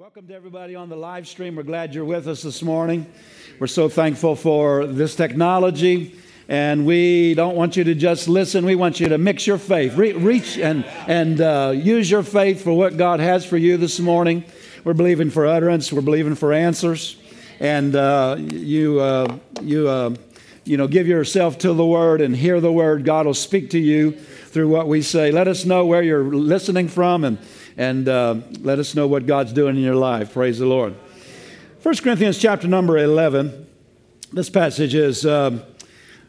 Welcome to everybody on the live stream. We're glad you're with us this morning. We're so thankful for this technology, and we don't want you to just listen. We want you to mix your faith, Re- reach and and uh, use your faith for what God has for you this morning. We're believing for utterance. We're believing for answers, and uh, you uh, you uh, you know give yourself to the Word and hear the Word. God will speak to you through what we say. Let us know where you're listening from and and uh, let us know what God's doing in your life. Praise the Lord. 1 Corinthians chapter number 11. This passage is uh,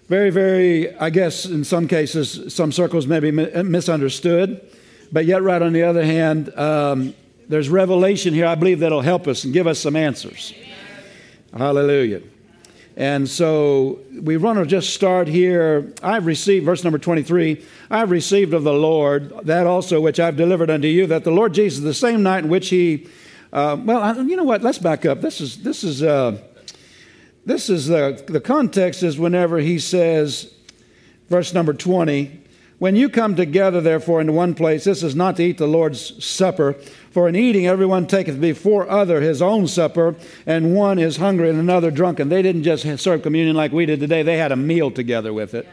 very, very, I guess, in some cases, some circles may be misunderstood, but yet, right on the other hand, um, there's revelation here, I believe, that'll help us and give us some answers. Hallelujah. And so we want to just start here. I've received, verse number 23, I've received of the Lord that also which I've delivered unto you, that the Lord Jesus, the same night in which he, uh, well, you know what? Let's back up. This is, this is, uh, this is the, the context is whenever he says, verse number 20, when you come together, therefore, into one place, this is not to eat the Lord's supper. For in eating, everyone taketh before other his own supper, and one is hungry and another drunken. They didn't just serve communion like we did today, they had a meal together with it.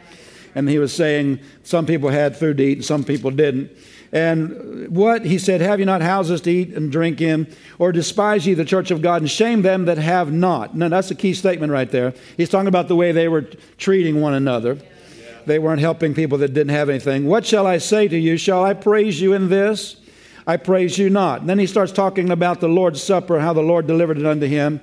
And he was saying some people had food to eat and some people didn't. And what? He said, Have you not houses to eat and drink in? Or despise ye the church of God and shame them that have not? Now, that's a key statement right there. He's talking about the way they were treating one another. They weren't helping people that didn't have anything. What shall I say to you? Shall I praise you in this? I praise you not. And then he starts talking about the Lord's Supper, how the Lord delivered it unto him.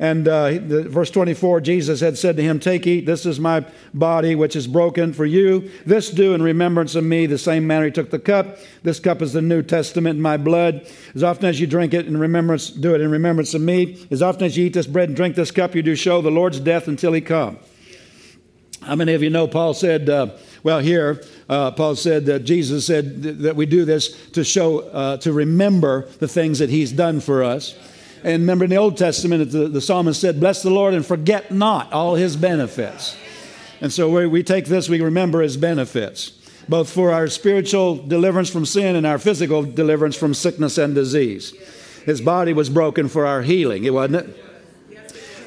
And uh, the, verse 24, Jesus had said to him, Take, eat, this is my body, which is broken for you. This do in remembrance of me. The same manner he took the cup. This cup is the New Testament in my blood. As often as you drink it in remembrance, do it in remembrance of me. As often as you eat this bread and drink this cup, you do show the Lord's death until he come. How many of you know Paul said, uh, well, here, uh, Paul said that Jesus said th- that we do this to show, uh, to remember the things that he's done for us. And remember in the Old Testament, the, the psalmist said, Bless the Lord and forget not all his benefits. And so we, we take this, we remember his benefits, both for our spiritual deliverance from sin and our physical deliverance from sickness and disease. His body was broken for our healing, it wasn't it?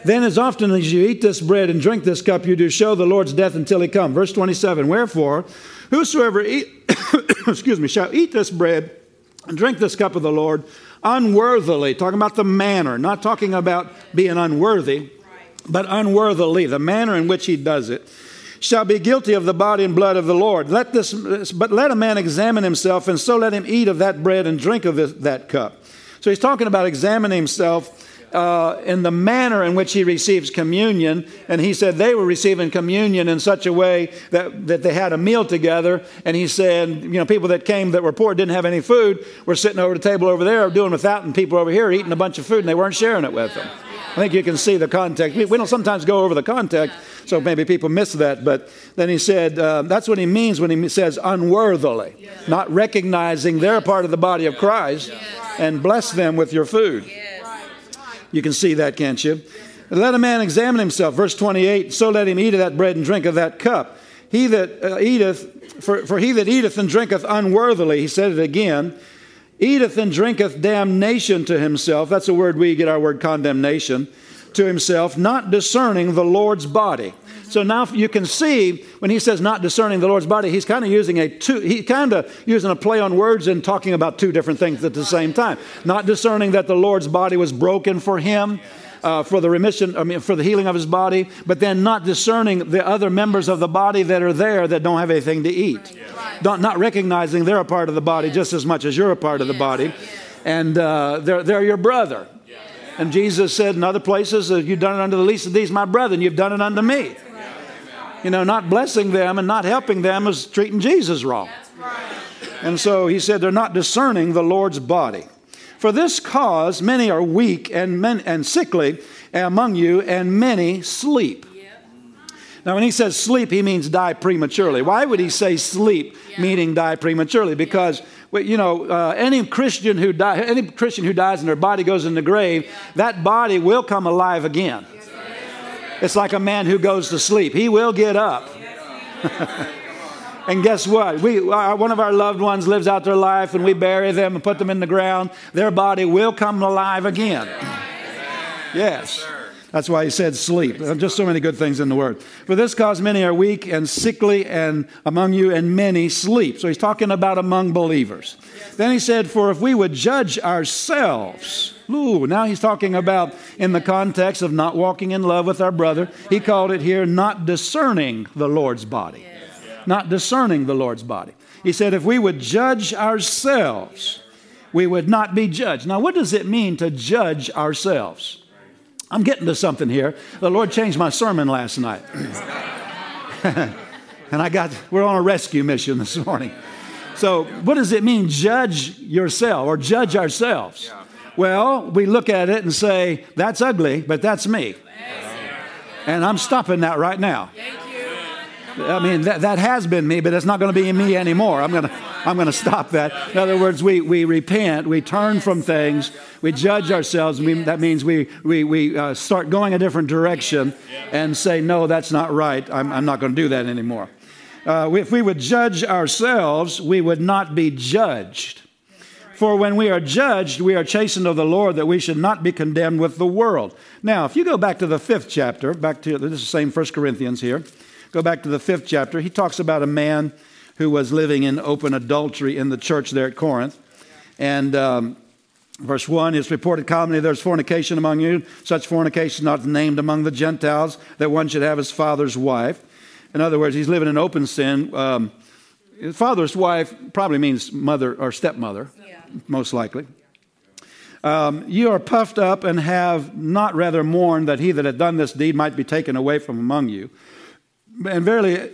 Then, as often as you eat this bread and drink this cup, you do show the Lord's death until he come. Verse 27 Wherefore, whosoever eat, excuse me, shall eat this bread and drink this cup of the Lord unworthily, talking about the manner, not talking about being unworthy, but unworthily, the manner in which he does it, shall be guilty of the body and blood of the Lord. Let this, but let a man examine himself, and so let him eat of that bread and drink of this, that cup. So he's talking about examining himself uh, in the manner in which he receives communion. And he said they were receiving communion in such a way that, that they had a meal together. And he said, you know, people that came that were poor didn't have any food were sitting over the table over there doing without, and people over here eating a bunch of food and they weren't sharing it with them. I think you can see the context. We, don't sometimes go over the context, so maybe people miss that. But then he said, uh, that's what he means when he says unworthily, not recognizing they're part of the body of Christ, and bless them with your food. You can see that, can't you? Let a man examine himself. Verse 28 So let him eat of that bread and drink of that cup. He that uh, eateth, for, for he that eateth and drinketh unworthily, he said it again, eateth and drinketh damnation to himself. That's a word we get our word condemnation to himself, not discerning the Lord's body. So now you can see when he says not discerning the Lord's body, he's kind of using a two, he kind of using a play on words and talking about two different things at the same time. Not discerning that the Lord's body was broken for him. Uh, for the remission, I mean, for the healing of his body, but then not discerning the other members of the body that are there that don't have anything to eat. Not, not recognizing they're a part of the body just as much as you're a part of the body. And uh, they're, they're your brother. And Jesus said in other places, uh, You've done it unto the least of these, my brethren, you've done it unto me. You know, not blessing them and not helping them is treating Jesus wrong. And so he said they're not discerning the Lord's body. For this cause, many are weak and, men, and sickly among you, and many sleep. Now, when he says sleep, he means die prematurely. Why would he say sleep, meaning die prematurely? Because you know, uh, any Christian who die, any Christian who dies and their body goes in the grave, that body will come alive again. It's like a man who goes to sleep. He will get up. And guess what? We, one of our loved ones lives out their life and we bury them and put them in the ground. Their body will come alive again. Yes. That's why he said sleep. Just so many good things in the word. For this cause many are weak and sickly and among you and many sleep. So he's talking about among believers. Then he said, For if we would judge ourselves, ooh, now he's talking about in the context of not walking in love with our brother. He called it here not discerning the Lord's body. Not discerning the Lord's body. He said, If we would judge ourselves, we would not be judged. Now, what does it mean to judge ourselves? I'm getting to something here. The Lord changed my sermon last night. and I got, we're on a rescue mission this morning. So, what does it mean, judge yourself or judge ourselves? Well, we look at it and say, that's ugly, but that's me. And I'm stopping that right now. I mean, that, that has been me, but it's not going to be me anymore. I'm going to, I'm going to stop that. In other words, we, we repent, we turn from things, we judge ourselves. We, that means we, we, we uh, start going a different direction and say, no, that's not right. I'm, I'm not going to do that anymore. Uh, if we would judge ourselves, we would not be judged. For when we are judged, we are chastened of the Lord that we should not be condemned with the world. Now, if you go back to the fifth chapter, back to this is the same First Corinthians here. Go back to the fifth chapter. He talks about a man who was living in open adultery in the church there at Corinth. And um, verse 1 is reported commonly there's fornication among you, such fornication not named among the Gentiles, that one should have his father's wife. In other words, he's living in open sin. Um, his father's wife probably means mother or stepmother, yeah. most likely. Um, you are puffed up and have not rather mourned that he that had done this deed might be taken away from among you. And verily,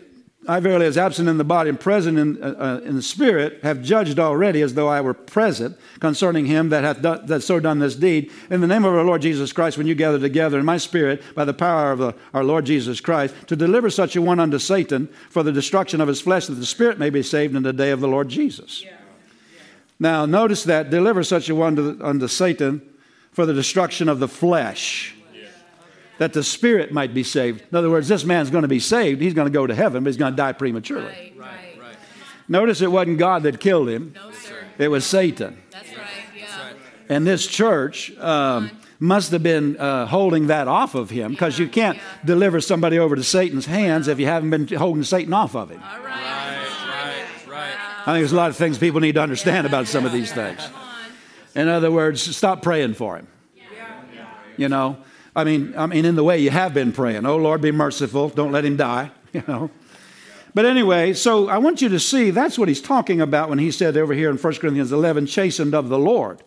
I verily, as absent in the body and present in, uh, uh, in the spirit, have judged already as though I were present concerning him that hath done, that so done this deed. In the name of our Lord Jesus Christ, when you gather together in my spirit, by the power of the, our Lord Jesus Christ, to deliver such a one unto Satan for the destruction of his flesh, that the spirit may be saved in the day of the Lord Jesus. Yeah. Yeah. Now, notice that deliver such a one to, unto Satan for the destruction of the flesh that the spirit might be saved. In other words, this man's going to be saved. He's going to go to heaven, but he's going to die prematurely. Right, right. right. Notice it wasn't God that killed him, no, it was Satan. That's right, yeah. And this church um, must have been uh, holding that off of him because you can't yeah. deliver somebody over to Satan's hands if you haven't been holding Satan off of him. All right. Right, right, I think there's a lot of things people need to understand about some of these things. In other words, stop praying for him. You know, I mean, I mean, in the way you have been praying. Oh, Lord, be merciful. Don't let him die, you know. But anyway, so I want you to see that's what he's talking about when he said over here in 1 Corinthians 11, chastened of the Lord.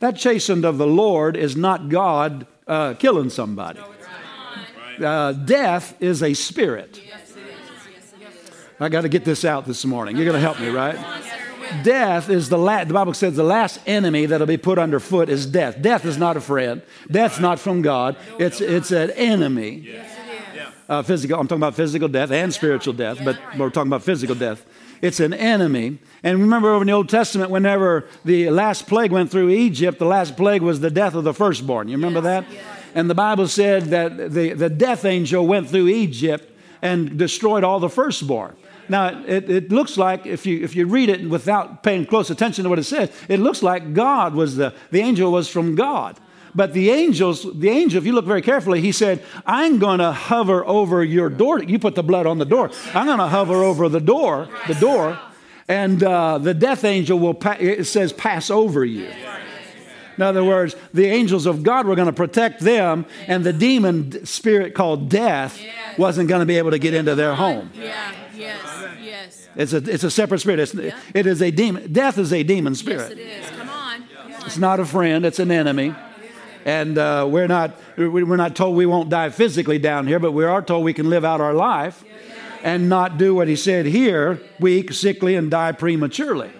That chastened of the Lord is not God uh, killing somebody. Uh, death is a spirit. I got to get this out this morning. You're going to help me, right? Death is the last, the Bible says the last enemy that'll be put underfoot is death. Death is not a friend. Death's not from God. It's, it's an enemy. Uh, physical, I'm talking about physical death and spiritual death, but we're talking about physical death. It's an enemy. And remember over in the Old Testament, whenever the last plague went through Egypt, the last plague was the death of the firstborn. You remember that? And the Bible said that the, the death angel went through Egypt and destroyed all the firstborn. Now, it, it, looks like, if you, if you read it without paying close attention to what it says, it looks like God was the, the angel was from God. But the angels, the angel, if you look very carefully, he said, I'm going to hover over your door. You put the blood on the door. I'm going to hover over the door, the door, and uh, the death angel will, pa- it says, pass over you. In other words, the angels of God were going to protect them, and the demon spirit called death wasn't going to be able to get into their home. Yeah, yes. It's a, it's a separate spirit. It's, yeah. It is a demon. Death is a demon spirit. Yes, it is. Come on. Come on. It's not a friend, it's an enemy. And uh, we're, not, we're not told we won't die physically down here, but we are told we can live out our life and not do what he said here weak, sickly, and die prematurely.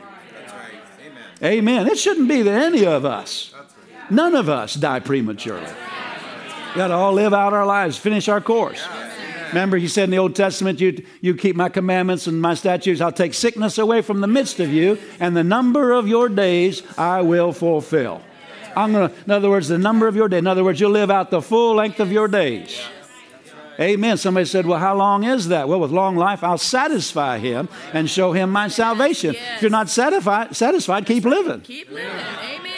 Amen. It shouldn't be that any of us, none of us die prematurely. We got to all live out our lives, finish our course. Remember, he said in the Old Testament, you, you keep my commandments and my statutes, I'll take sickness away from the midst of you, and the number of your days I will fulfill. I'm gonna, in other words, the number of your days. In other words, you'll live out the full length of your days. Amen. Somebody said, Well, how long is that? Well, with long life, I'll satisfy him and show him my salvation. Yes. If you're not satisfied, satisfied, keep living. Keep living. Amen.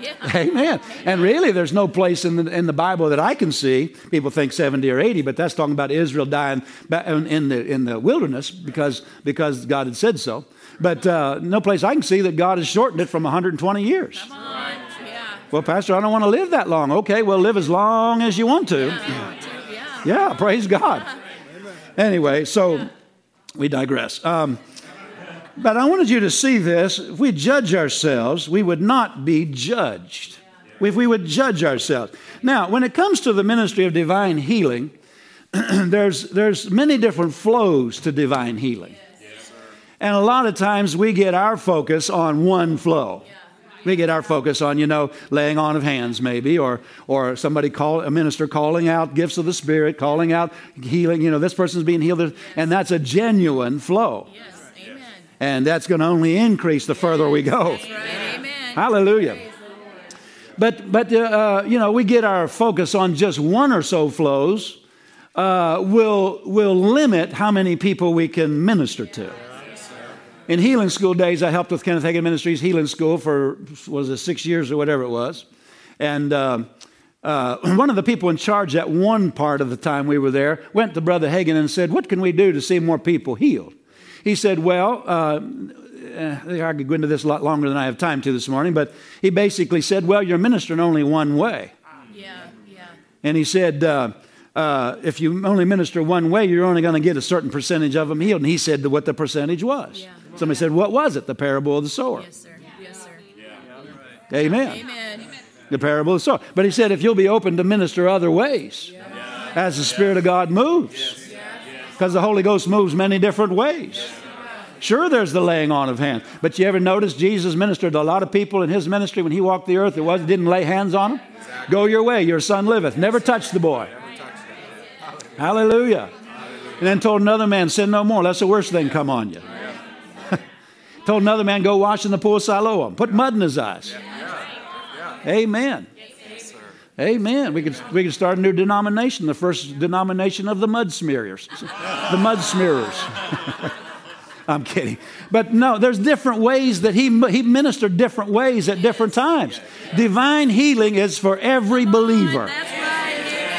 Yeah. Amen. And really, there's no place in the, in the Bible that I can see. People think 70 or 80, but that's talking about Israel dying in the, in the wilderness because, because God had said so. But uh, no place I can see that God has shortened it from 120 years. Come on. Yeah. Well, Pastor, I don't want to live that long. Okay, well, live as long as you want to. Yeah. Praise God. Anyway, so we digress. Um, but I wanted you to see this. If we judge ourselves, we would not be judged. If we would judge ourselves. Now, when it comes to the ministry of divine healing, there's, there's many different flows to divine healing. And a lot of times we get our focus on one flow. We get our focus on, you know, laying on of hands, maybe, or or somebody call a minister calling out gifts of the Spirit, calling out healing. You know, this person's being healed, and that's a genuine flow. Yes, amen. And that's going to only increase the further we go. Right, amen. Hallelujah. But but uh, you know, we get our focus on just one or so flows. Uh, will will limit how many people we can minister to in healing school days, I helped with Kenneth Hagin Ministries healing school for, was it six years or whatever it was. And uh, uh, one of the people in charge at one part of the time we were there went to Brother Hagin and said, What can we do to see more people healed? He said, Well, uh, eh, I could go into this a lot longer than I have time to this morning, but he basically said, Well, you're ministering only one way. Yeah, yeah. And he said, uh, if you only minister one way, you're only going to get a certain percentage of them healed. And he said what the percentage was. Yeah. Somebody said, What was it? The parable of the sower. Yes, sir. Yes, sir. Yeah. Amen. Amen. The parable of the sower. But he said, If you'll be open to minister other ways yeah. as the Spirit of God moves, because the Holy Ghost moves many different ways. Sure, there's the laying on of hands. But you ever notice Jesus ministered to a lot of people in his ministry when he walked the earth? It was didn't lay hands on them. Go your way, your son liveth. Never touch the boy. Hallelujah. And then told another man, sin no more. That's the worst thing come on you. Told another man, go wash in the pool of Siloam. Put mud in his eyes. Amen. Amen. We could, we could start a new denomination, the first denomination of the mud smearers. The mud smearers. I'm kidding. But no, there's different ways that he, he ministered different ways at different times. Divine healing is for every believer.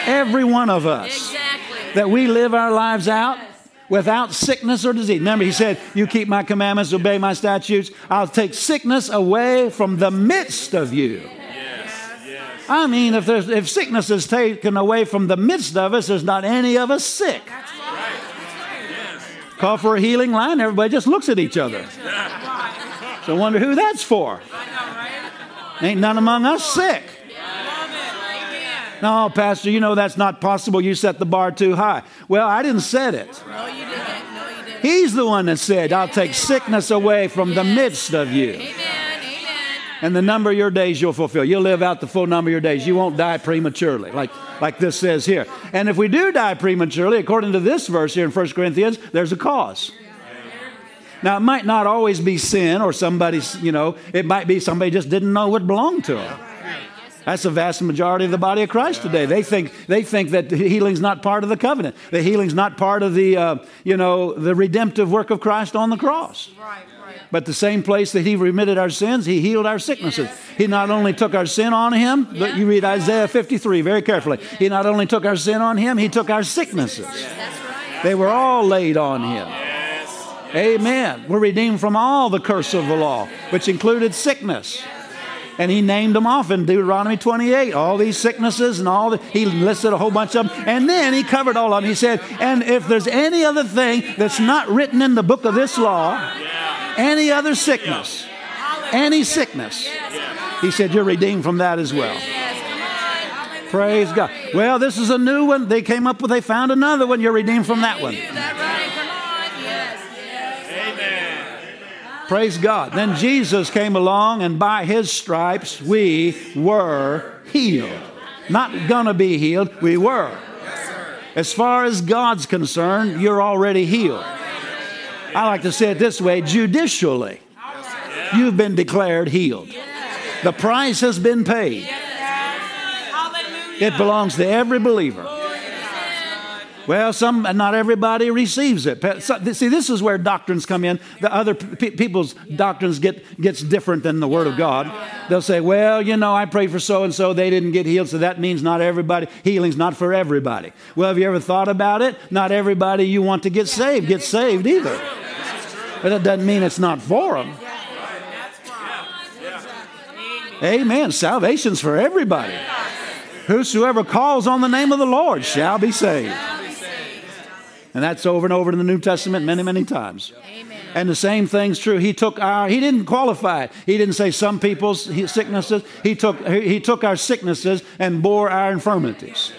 Every one of us. That we live our lives out without sickness or disease. Remember, he said, You keep my commandments, obey my statutes, I'll take sickness away from the midst of you. I mean, if, there's, if sickness is taken away from the midst of us, there's not any of us sick. Call for a healing line, everybody just looks at each other. So I wonder who that's for. Ain't none among us sick. No, Pastor, you know that's not possible. You set the bar too high. Well, I didn't set it. No, you didn't. No, you didn't. He's the one that said, I'll take sickness away from yes. the midst of you. Amen. Amen. And the number of your days you'll fulfill. You'll live out the full number of your days. You won't die prematurely, like, like this says here. And if we do die prematurely, according to this verse here in 1 Corinthians, there's a cause. Now, it might not always be sin or somebody's, you know, it might be somebody just didn't know what belonged to them. That's the vast majority of the body of Christ today. They think, they think that healing's not part of the covenant. The healing's not part of the, uh, you know, the redemptive work of Christ on the cross. Right, right. But the same place that he remitted our sins, he healed our sicknesses. Yes. He not only took our sin on him, yeah. but you read Isaiah 53 very carefully. He not only took our sin on him, he took our sicknesses. Right. They were all laid on him. Yes. Amen. We're redeemed from all the curse of the law, which included sickness. And he named them off in Deuteronomy 28, all these sicknesses and all the, he listed a whole bunch of them. And then he covered all of them. He said, and if there's any other thing that's not written in the book of this law, any other sickness, any sickness, he said, you're redeemed from that as well. Praise God. Well, this is a new one. They came up with, they found another one. You're redeemed from that one. Praise God. Then Jesus came along, and by his stripes we were healed. Not gonna be healed, we were. As far as God's concerned, you're already healed. I like to say it this way judicially, you've been declared healed. The price has been paid. It belongs to every believer. Well, some, not everybody receives it. See, this is where doctrines come in. The other pe- people's doctrines get gets different than the Word of God. They'll say, "Well, you know, I prayed for so and so, they didn't get healed, so that means not everybody. Healing's not for everybody." Well, have you ever thought about it? Not everybody you want to get saved gets saved either. But that doesn't mean it's not for them. Amen. Salvation's for everybody. Whosoever calls on the name of the Lord shall be saved. And that's over and over in the New Testament many, many times. Amen. And the same thing's true. He took our, he didn't qualify it. He didn't say some people's sicknesses. He took, he took our sicknesses and bore our infirmities.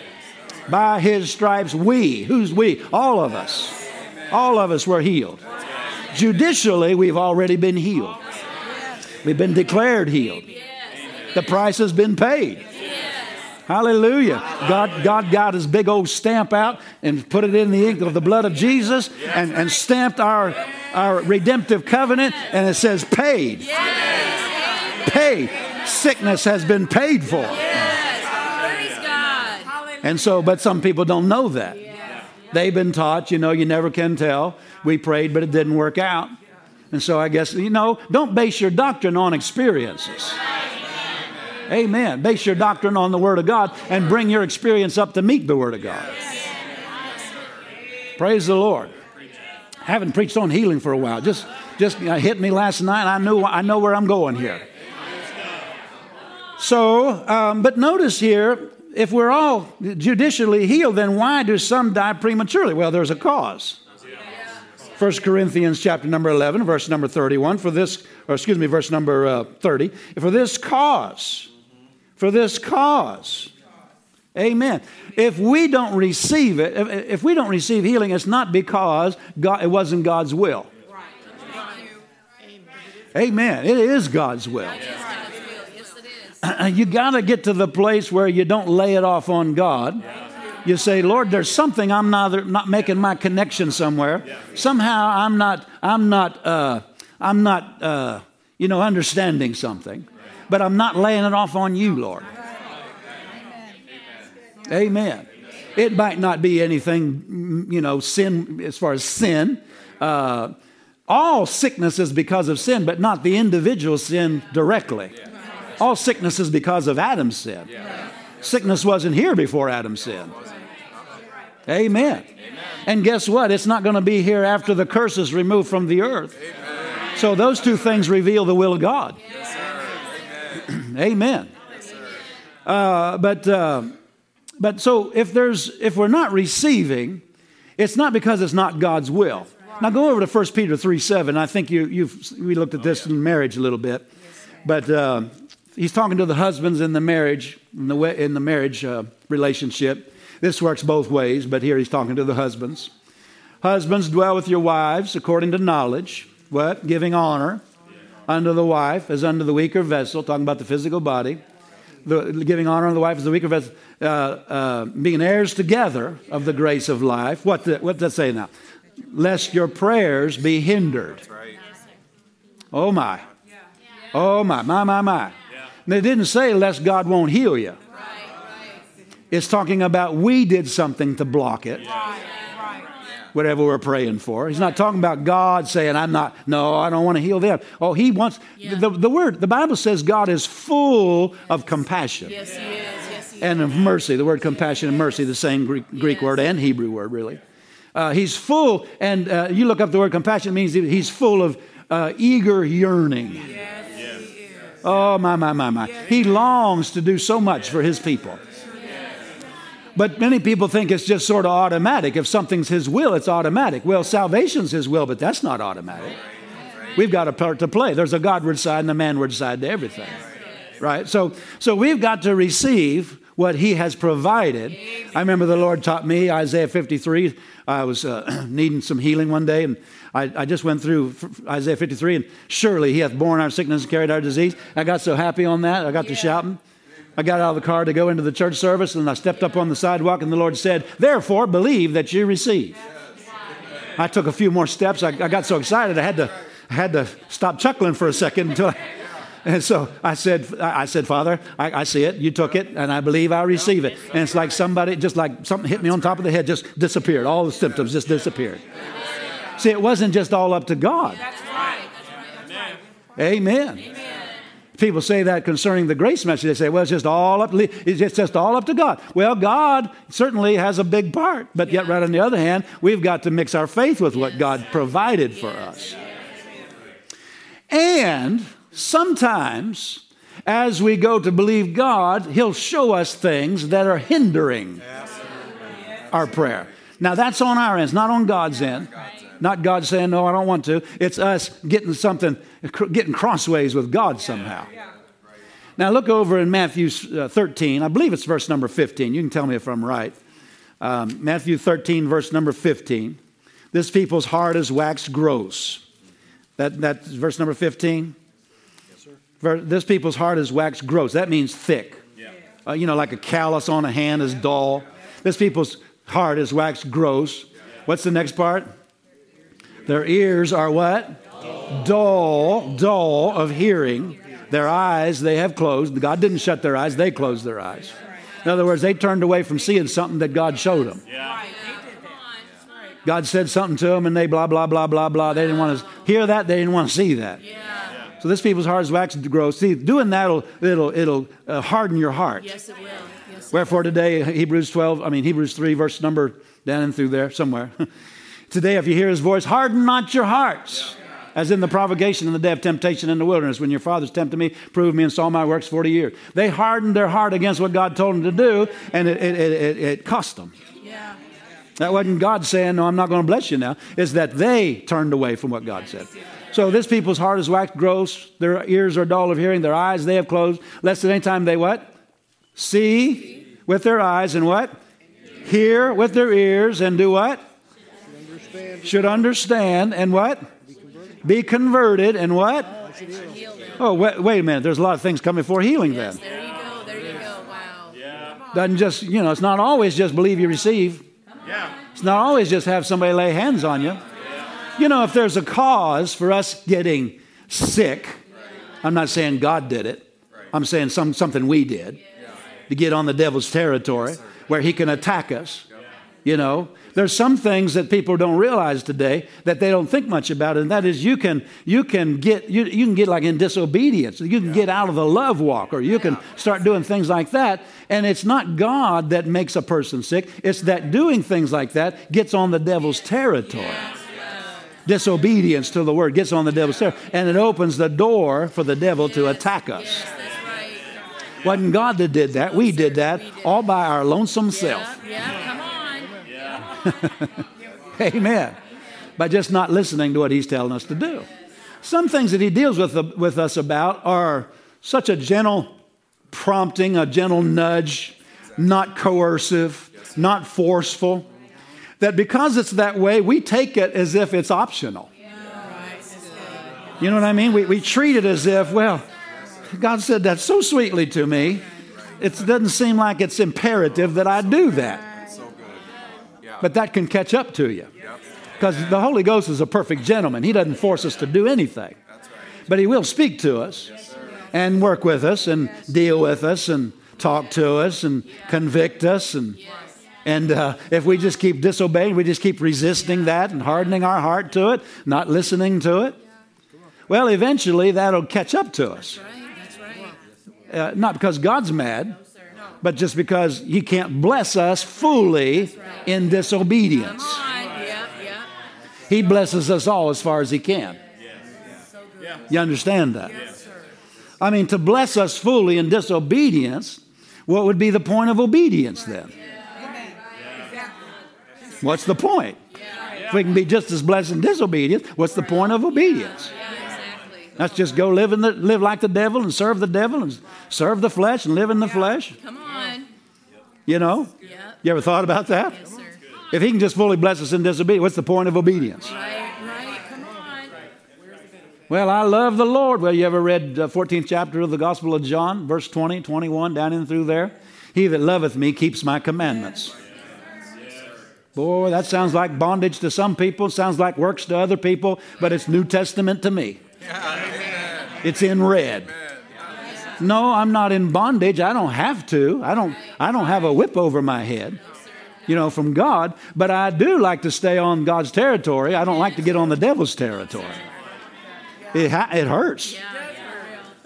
By his stripes, we, who's we? All of us. All of us were healed. Judicially, we've already been healed. We've been declared healed. The price has been paid. Hallelujah. God, God got his big old stamp out and put it in the ink of the blood of Jesus and, and stamped our, our redemptive covenant, and it says paid. Paid. Sickness has been paid for. And so, but some people don't know that. They've been taught, you know, you never can tell. We prayed, but it didn't work out. And so I guess, you know, don't base your doctrine on experiences. Amen. Base your doctrine on the Word of God and bring your experience up to meet the Word of God. Praise the Lord. I haven't preached on healing for a while. Just, just uh, hit me last night. I knew, I know where I'm going here. So, um, but notice here, if we're all judicially healed, then why do some die prematurely? Well, there's a cause. 1 Corinthians chapter number 11, verse number 31, for this, or excuse me, verse number uh, 30, for this cause, for this cause. Amen. If we don't receive it, if, we don't receive healing, it's not because God, it wasn't God's will. Amen. It is God's will. Yes, it is. you got to get to the place where you don't lay it off on God. You say, Lord, there's something I'm not, not making my connection somewhere. Somehow I'm not, I'm not, uh, I'm not, uh, you know, understanding something, but I'm not laying it off on you, Lord. Amen. It might not be anything, you know, sin as far as sin. Uh, all sickness is because of sin, but not the individual sin directly. All sickness is because of Adam's sin. Sickness wasn't here before Adam sinned. Amen. And guess what? It's not going to be here after the curse is removed from the earth. So those two things reveal the will of God. Amen. Uh, but uh, but so if there's if we're not receiving, it's not because it's not God's will. Now go over to 1 Peter 3 7. I think you, you've, we looked at this in marriage a little bit. But uh, he's talking to the husbands in the marriage, in the, way, in the marriage uh, relationship. This works both ways, but here he's talking to the husbands. Husbands, dwell with your wives according to knowledge. What? Giving honor unto the wife as unto the weaker vessel, talking about the physical body. The, giving honor unto the wife as the weaker vessel, uh, uh, being heirs together of the grace of life. What, the, what does that say now? Lest your prayers be hindered. Oh my. Oh my, my, my, my. And it didn't say lest God won't heal you. It's talking about we did something to block it. Whatever we're praying for. He's not talking about God saying, I'm not, no, I don't want to heal them. Oh, he wants, the, the word, the Bible says God is full of compassion Yes, he is. Yes, he is. and of mercy. The word compassion and mercy, the same Greek, Greek word and Hebrew word, really. Uh, he's full, and uh, you look up the word compassion, it means he's full of uh, eager yearning. Oh, my, my, my, my. He longs to do so much for his people. But many people think it's just sort of automatic. If something's his will, it's automatic. Well, salvation's his will, but that's not automatic. We've got a part to play. There's a Godward side and a manward side to everything. Right? So, so we've got to receive what he has provided. I remember the Lord taught me Isaiah 53. I was uh, needing some healing one day, and I, I just went through Isaiah 53, and surely he hath borne our sickness and carried our disease. I got so happy on that. I got to shouting. I got out of the car to go into the church service, and I stepped up on the sidewalk, and the Lord said, Therefore, believe that you receive. I took a few more steps. I, I got so excited, I had to, I had to stop chuckling for a second until I, And so I said, I said, Father, I, I, see it. You took it, and I believe I receive it. And it's like somebody, just like something hit me on top of the head, just disappeared. All the symptoms just disappeared. See, it wasn't just all up to God. That's right. Amen. People say that concerning the grace message. They say, well, it's just all up, it's just all up to God. Well, God certainly has a big part, but yet, right on the other hand, we've got to mix our faith with what God provided for us. And sometimes, as we go to believe God, He'll show us things that are hindering our prayer. Now, that's on our end, not on God's end. Not God saying, no, I don't want to. It's us getting something, getting crossways with God somehow. Now, look over in Matthew uh, 13. I believe it's verse number 15. You can tell me if I'm right. Um, Matthew 13, verse number 15. This people's heart is waxed gross. That, that's verse number 15? Yes, sir. This people's heart is waxed gross. That means thick. Yeah. Uh, you know, like a callus on a hand is dull. This people's heart is waxed gross. What's the next part? Their ears are what? Dull. dull, dull of hearing. Their eyes they have closed. God didn't shut their eyes, they closed their eyes. In other words, they turned away from seeing something that God showed them. God said something to them and they blah, blah, blah, blah, blah. They didn't want to hear that, they didn't want to see that. So this people's hearts wax to grow. See, doing that will it'll it'll uh, harden your heart. Yes, it will. Yes, it Wherefore today Hebrews 12, I mean Hebrews 3 verse number down and through there somewhere. Today, if you hear his voice, harden not your hearts. As in the provocation and the day of temptation in the wilderness, when your fathers tempted me, proved me, and saw my works 40 years. They hardened their heart against what God told them to do, and it, it, it, it cost them. Yeah. That wasn't God saying, No, I'm not going to bless you now. It's that they turned away from what God said. So this people's heart is waxed gross, their ears are dull of hearing, their eyes they have closed, lest at any time they what? See with their eyes and what? Hear with their ears and do what? should understand and what? Be converted and what? Oh, wait, wait, a minute. There's a lot of things coming for healing then. There you go. There you go. Wow. Yeah. Doesn't just, you know, it's not always just believe you receive. Yeah. It's not always just have somebody lay hands on you. You know, if there's a cause for us getting sick, I'm not saying God did it. I'm saying some, something we did to get on the devil's territory where he can attack us. You know, there's some things that people don't realize today that they don't think much about, and that is you can you can get you, you can get like in disobedience. You can get out of the love walk, or you can start doing things like that. And it's not God that makes a person sick, it's that doing things like that gets on the devil's territory. Disobedience to the word gets on the devil's territory, and it opens the door for the devil to attack us. Wasn't God that did that. We did that all by our lonesome self. Amen. By just not listening to what he's telling us to do. Some things that he deals with, with us about are such a gentle prompting, a gentle nudge, not coercive, not forceful, that because it's that way, we take it as if it's optional. You know what I mean? We, we treat it as if, well, God said that so sweetly to me, it doesn't seem like it's imperative that I do that. But that can catch up to you. Because the Holy Ghost is a perfect gentleman. He doesn't force us to do anything. But He will speak to us and work with us and deal with us and talk to us and convict us. And, and uh, if we just keep disobeying, we just keep resisting that and hardening our heart to it, not listening to it, well, eventually that'll catch up to us. Uh, not because God's mad, but just because He can't bless us fully in disobedience. He blesses us all as far as He can. You understand that? I mean, to bless us fully in disobedience, what would be the point of obedience then? What's the point? If we can be just as blessed in disobedience, what's the point of obedience? Let's just go live, in the, live like the devil and serve the devil and serve the flesh and live in the flesh. Come on. You know? Yep. You ever thought about that? Yes, sir. If he can just fully bless us in disobedience, what's the point of obedience? Right, right. Come on. Well, I love the Lord. Well, you ever read the 14th chapter of the Gospel of John, verse 20, 21, down in through there? He that loveth me keeps my commandments. Boy, that sounds like bondage to some people, sounds like works to other people, but it's New Testament to me. It's in red. No, I'm not in bondage. I don't have to. I don't, I don't have a whip over my head, you know, from God. But I do like to stay on God's territory. I don't like to get on the devil's territory. It, ha- it hurts.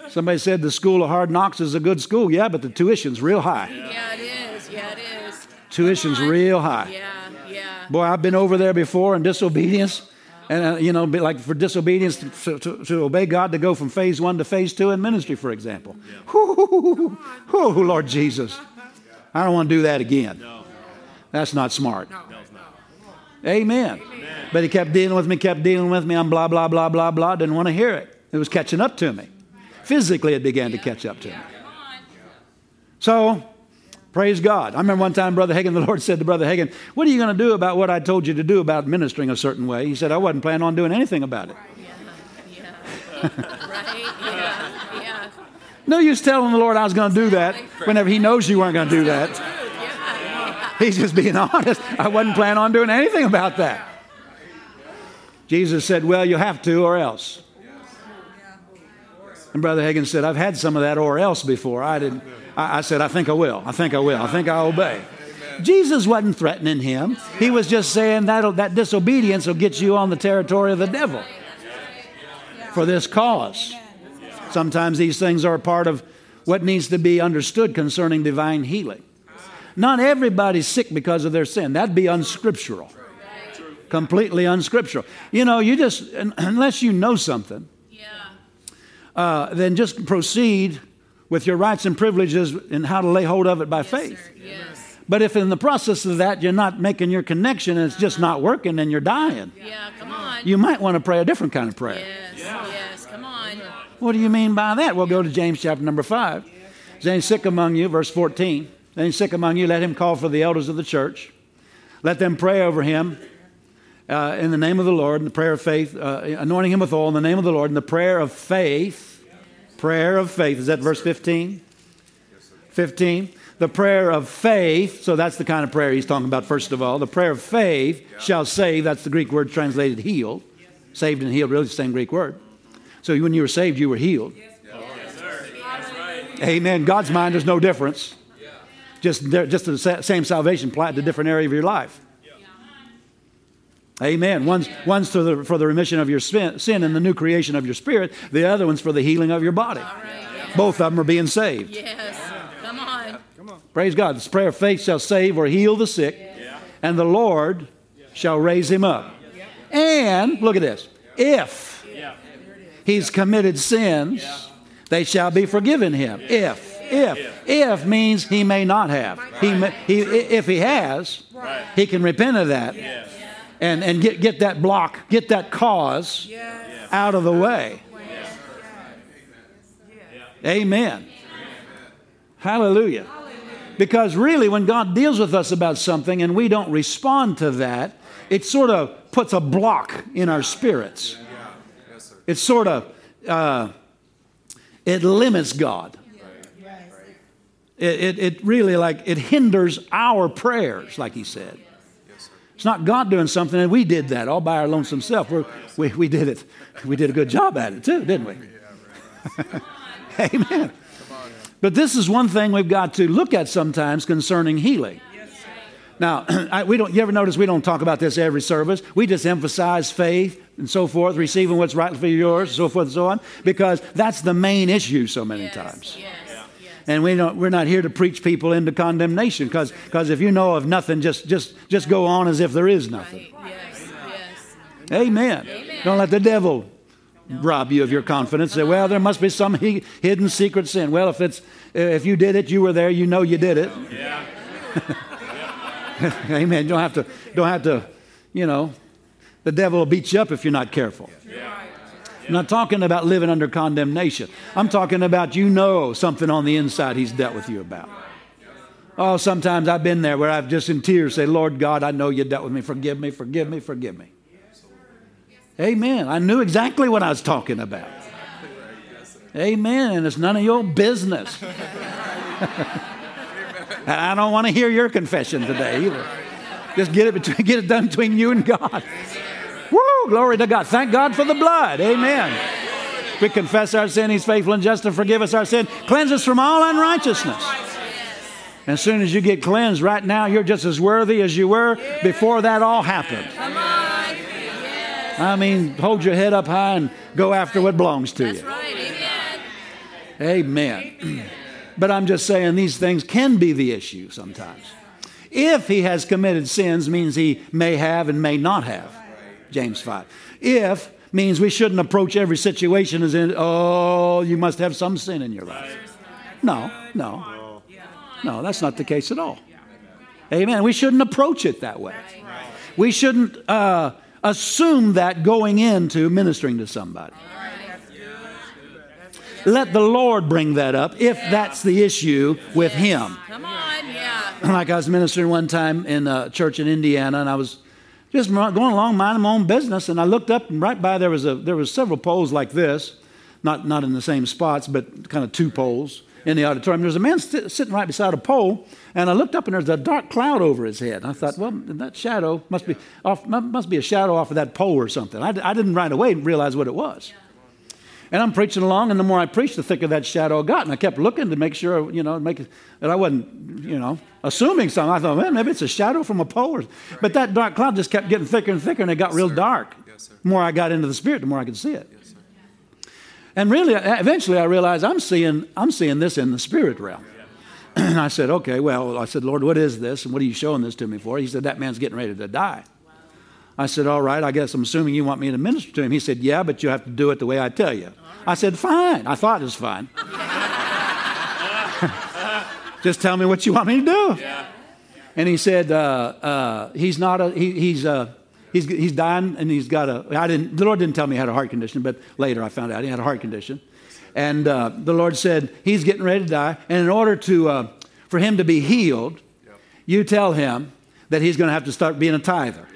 Somebody said the school of hard knocks is a good school. Yeah, but the tuition's real high. Yeah, it is. Yeah, it is. Tuition's real high. Yeah, yeah. Boy, I've been over there before in disobedience. And, uh, you know, be like for disobedience to, to, to, obey God to go from phase one to phase two in ministry, for example. Whoo, Lord Jesus. I don't want to do that again. That's not smart. Amen. But he kept dealing with me, kept dealing with me. I'm blah, blah, blah, blah, blah. Didn't want to hear it. It was catching up to me. Physically, it began to catch up to me. So, praise God. I remember one time, Brother Hagin, the Lord said to Brother Hagin, What are you going to do about what I told you to do about ministering a certain way? He said, I wasn't planning on doing anything about it. Yeah, yeah. right? Yeah, yeah. No use telling the Lord I was going to do that whenever He knows you weren't going to do that. He's just being honest. I wasn't planning on doing anything about that. Jesus said, Well, you have to, or else. And Brother Hagin said, I've had some of that or else before. I didn't. I, I said, I think I will. I think I will. I think I'll obey. Jesus wasn't threatening him. He was just saying that that disobedience will get you on the territory of the devil for this cause. Sometimes these things are part of what needs to be understood concerning divine healing. Not everybody's sick because of their sin. That'd be unscriptural. Completely unscriptural. You know, you just, unless you know something, uh, then just proceed with your rights and privileges and how to lay hold of it by yes, faith. Yes. But if in the process of that you're not making your connection and it's just not working and you're dying, yeah, come on. you might want to pray a different kind of prayer. Yes, yes, come on. What do you mean by that? We'll go to James chapter number 5. Is any sick among you? Verse 14. Is any sick among you? Let him call for the elders of the church. Let them pray over him uh, in the name of the Lord, in the prayer of faith, uh, anointing him with oil in the name of the Lord, in the prayer of faith. Prayer of faith. Is that verse 15? 15. The prayer of faith. So that's the kind of prayer he's talking about, first of all. The prayer of faith shall save. That's the Greek word translated healed. Saved and healed, really the same Greek word. So when you were saved, you were healed. Amen. God's mind, there's no difference. Just, just the same salvation applied to different area of your life. Amen. One's, one's for the, for the remission of your sin and the new creation of your spirit. The other one's for the healing of your body. Right, Both of them are being saved. Yes. Come on. Come on. Praise God. This prayer of faith shall save or heal the sick, and the Lord shall raise him up. And, look at this, if he's committed sins, they shall be forgiven him. If. If. If means he may not have. He, may, he If he has, he can repent of that and, and get, get that block, get that cause out of the way. Amen. Hallelujah. Because really, when God deals with us about something and we don't respond to that, it sort of puts a block in our spirits. It sort of uh, it limits God. It, it, it really like it hinders our prayers, like he said. It's not God doing something, and we did that all by our lonesome self. We're, we we did it. We did a good job at it too, didn't we? Amen. But this is one thing we've got to look at sometimes concerning healing. Now, I, we don't. You ever notice we don't talk about this every service? We just emphasize faith and so forth, receiving what's rightfully yours, so forth and so on, because that's the main issue so many Yes, times. yes, yes. And we don't, we're not here to preach people into condemnation, because if you know of nothing, just just just go on as if there is nothing. Right. Yes, yes. Amen. Don't let the devil rob you of your confidence. Say, well, there must be some he- hidden secret sin. Well, if it's if you did it, you were there. You know you did it. Amen. You don't have to. Don't have to. You know, the devil will beat you up if you're not careful. I'm not talking about living under condemnation. I'm talking about you know something on the inside he's dealt with you about. Oh, sometimes I've been there where I've just in tears say, Lord God, I know you dealt with me. Forgive me, forgive me, forgive me. Amen. I knew exactly what I was talking about. Amen. And it's none of your business. and I don't want to hear your confession today either. Just get it, between, get it done between you and God. Woo! Glory to God. Thank God for the blood. Amen. We confess our sin. He's faithful and just to forgive us our sin. Cleanse us from all unrighteousness. As soon as you get cleansed, right now, you're just as worthy as you were before that all happened. I mean, hold your head up high and go after what belongs to you. Amen. but I'm just saying these things can be the issue sometimes. If he has committed sins means he may have and may not have. James 5. If means we shouldn't approach every situation as in, oh, you must have some sin in your life. No, no. No, that's not the case at all. Amen. We shouldn't approach it that way. We shouldn't uh, assume that going into ministering to somebody. Let the Lord bring that up if that's the issue with Him. Come on. Yeah. Like I was ministering one time in a church in Indiana, and I was just going along minding my own business, and I looked up, and right by there was a there was several poles like this, not not in the same spots, but kind of two poles in the auditorium. There was a man st- sitting right beside a pole, and I looked up, and there's a dark cloud over his head. And I thought, well, that shadow must be off, must be a shadow off of that pole or something. I, I didn't right away realize what it was. And I'm preaching along, and the more I preached, the thicker that shadow got. And I kept looking to make sure, you know, make it, that I wasn't, you know, assuming something. I thought, man, maybe it's a shadow from a pole. But that dark cloud just kept getting thicker and thicker, and it got real dark. The more I got into the spirit, the more I could see it. And really, eventually, I realized I'm seeing, I'm seeing this in the spirit realm. And I said, okay, well, I said, Lord, what is this? And what are you showing this to me for? He said, that man's getting ready to die. I said, All right, I guess I'm assuming you want me to minister to him. He said, Yeah, but you have to do it the way I tell you. I said, Fine. I thought it was fine. Just tell me what you want me to do. And he said, uh, uh, He's not a, he, he's, uh, he's, he's dying and he's got a, I didn't, the Lord didn't tell me he had a heart condition, but later I found out he had a heart condition. And uh, the Lord said, He's getting ready to die. And in order to, uh, for him to be healed, you tell him that he's going to have to start being a tither.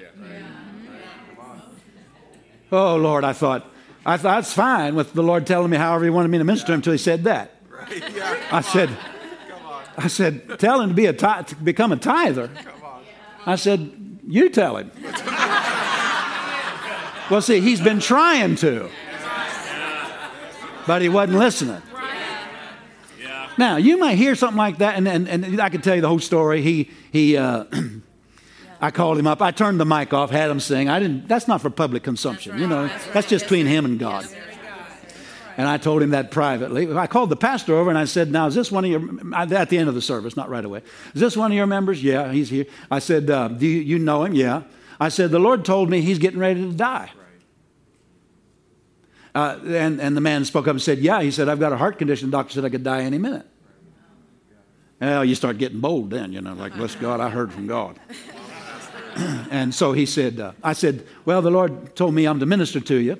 Oh, Lord, I thought, I thought it's fine with the Lord telling me however he wanted me to minister to him until he said that. I said, I said, tell him to be a ti- to become a tither. I said, you tell him. well, see, he's been trying to, but he wasn't listening. Now, you might hear something like that, and, and, and I could tell you the whole story. He, he, uh, I called him up. I turned the mic off, had him sing. I didn't. That's not for public consumption. You know, that's just between him and God. And I told him that privately. I called the pastor over and I said, "Now, is this one of your?" At the end of the service, not right away. Is this one of your members? Yeah, he's here. I said, uh, "Do you, you know him?" Yeah. I said, "The Lord told me he's getting ready to die." Uh, and, and the man spoke up and said, Yeah. He said, I've got a heart condition. The doctor said I could die any minute. Well, you start getting bold then, you know, like, bless God, I heard from God. and so he said, uh, I said, Well, the Lord told me I'm to minister to you,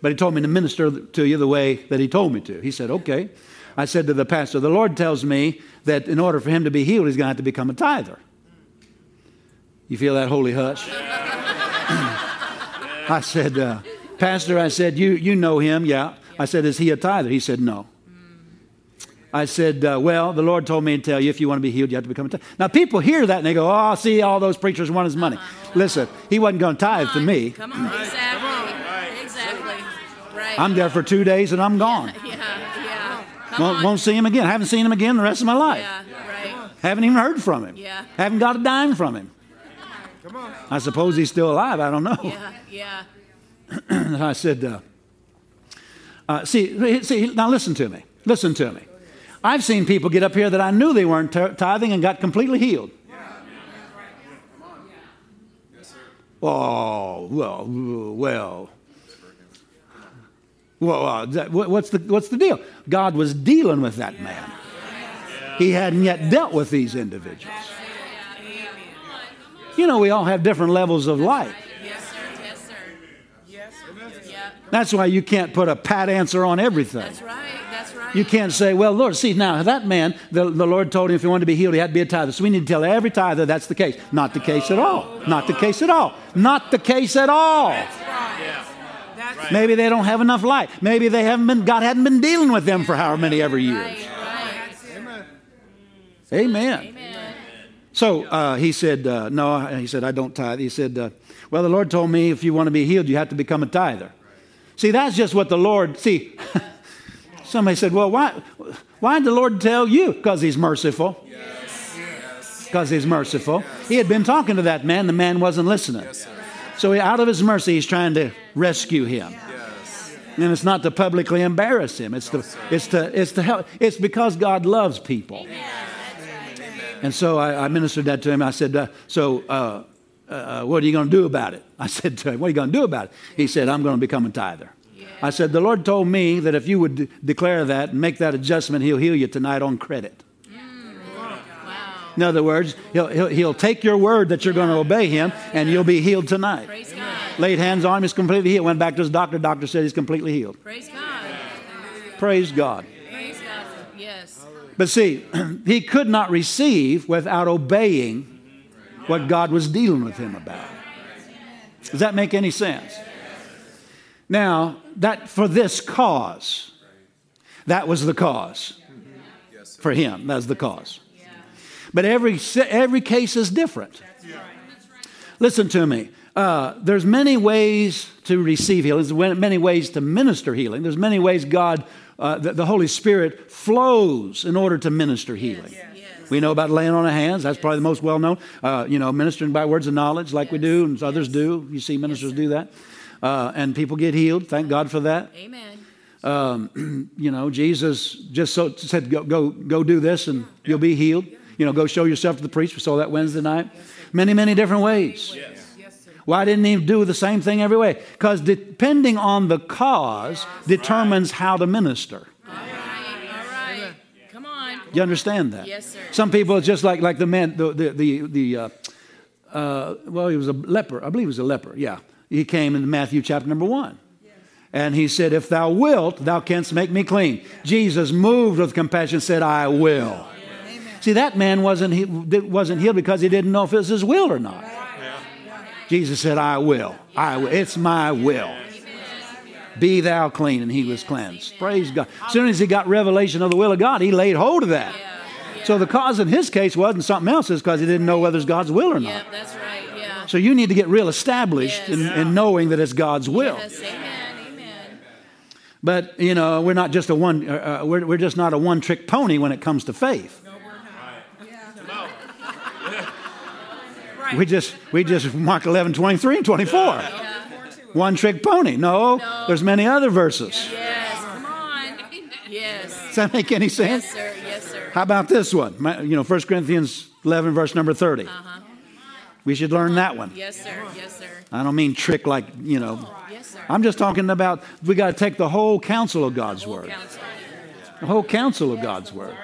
but he told me to minister to you the way that he told me to. He said, Okay. I said to the pastor, The Lord tells me that in order for him to be healed, he's going to have to become a tither. You feel that holy hush? I said, uh, Pastor, I said, you, you know him. Yeah. I said, Is he a tither? He said, No. I said, uh, Well, the Lord told me to tell you if you want to be healed, you have to become a tither. Now, people hear that and they go, Oh, see, all those preachers want his money. Listen, he wasn't going to tithe to me. Come on. Exactly. right Exactly. Right. I'm there for two days and I'm gone. Yeah. Yeah. Come Won't, on. won't see him again. Haven't seen him again the rest of my life. Yeah. Right. Haven't even heard from him. Yeah. Haven't got a dime from him. Come on. I suppose he's still alive. I don't know. Yeah. Yeah. And I said, uh, uh, see, see, now listen to me. Listen to me. I've seen people get up here that I knew they weren't tithing and got completely healed. Oh, well, well. Well, uh, what's, the, what's the deal? God was dealing with that man. He hadn't yet dealt with these individuals. You know, we all have different levels of light. Yes, sir. Yes, sir. Yes. Yeah. That's why you can't put a pat answer on everything. That's right. Right. You can't say, well, Lord, see, now that man, the, the Lord told him if he wanted to be healed, he had to be a tither. So we need to tell every tither that's the case. Not the case at all. Not the case at all. Not the case at all. Maybe they don't have enough light. Maybe they haven't been, God hadn't been dealing with them for however many ever years. Right. Right. Amen. Amen. So uh, he said, uh, no, he said, I don't tithe. He said, uh, well, the Lord told me if you want to be healed, you have to become a tither. See, that's just what the Lord, see, somebody said, well, why, why did the Lord tell you? Because he's merciful. Because he's merciful. He had been talking to that man, the man wasn't listening. So, out of his mercy, he's trying to rescue him. And it's not to publicly embarrass him. It's to, it's to, it's to help. It's because God loves people. And so I, I ministered that to him. I said, uh, so uh, uh, what are you going to do about it? I said to him, what are you going to do about it? He said, I'm going to become a tither. I said, the Lord told me that if you would de- declare that and make that adjustment, he'll heal you tonight on credit. In other words, he'll, he'll, he'll take your word that you're going to obey him and you'll be healed tonight. Praise God. Laid hands on him, he's completely healed. Went back to his doctor, doctor said he's completely healed. Praise God. Praise God. Praise God. Yes. But see, he could not receive without obeying what God was dealing with him about. Does that make any sense? Now, that for this cause, that was the cause. For him, that's the cause. But every, every case is different. Listen to me. Uh, there's many ways to receive healing. There's many ways to minister healing. There's many ways God, uh, the, the, Holy Spirit flows in order to minister healing. Yes. We know about laying on of hands. That's probably the most well known. Uh, you know, ministering by words of knowledge, like yes. we do, and others do. You see ministers yes, do that, uh, and people get healed. Thank God for that. Amen. Um, you know, Jesus just so said, "Go, go, go, do this, and you'll be healed." You know, go show yourself to the priest. We saw that Wednesday night. Many, many different ways. Why didn't he do the same thing every way? Because depending on the cause determines how to minister. All right, all right. Come on. You understand that? Yes, sir. Some people, just like like the man, the the the, the uh, uh, well, he was a leper. I believe he was a leper. Yeah, he came in Matthew chapter number one. And he said, If thou wilt, thou canst make me clean. Jesus, moved with compassion, said, I will. See, that man wasn't, he, wasn't healed because he didn't know if it was his will or not. Jesus said, I will. I will. It's my will. Be thou clean. And he was cleansed. Praise God. As soon as he got revelation of the will of God, he laid hold of that. So the cause in his case wasn't something else, it's because he didn't know whether it's God's will or not. That's right. Yeah. So you need to get real established yes. in, in, knowing that it's God's will. Yes, amen, amen. But you know, we're not just a one. Uh, uh we're, we're just not a one-trick pony when it comes to faith. We just we just Mark 11, 23 and 24. Yeah. One trick pony. No, no, there's many other verses. Yes, come on. Yes. Does that make any sense? Yes, sir. Yes, sir. How about this one? You know, 1 Corinthians 11, verse number 30. Uh-huh. We should learn that one. Yes, sir. Yes, sir. I don't mean trick like, you know. Yes, sir. I'm just talking about we got to take the whole counsel of God's word. Counsel. The whole counsel of God's word.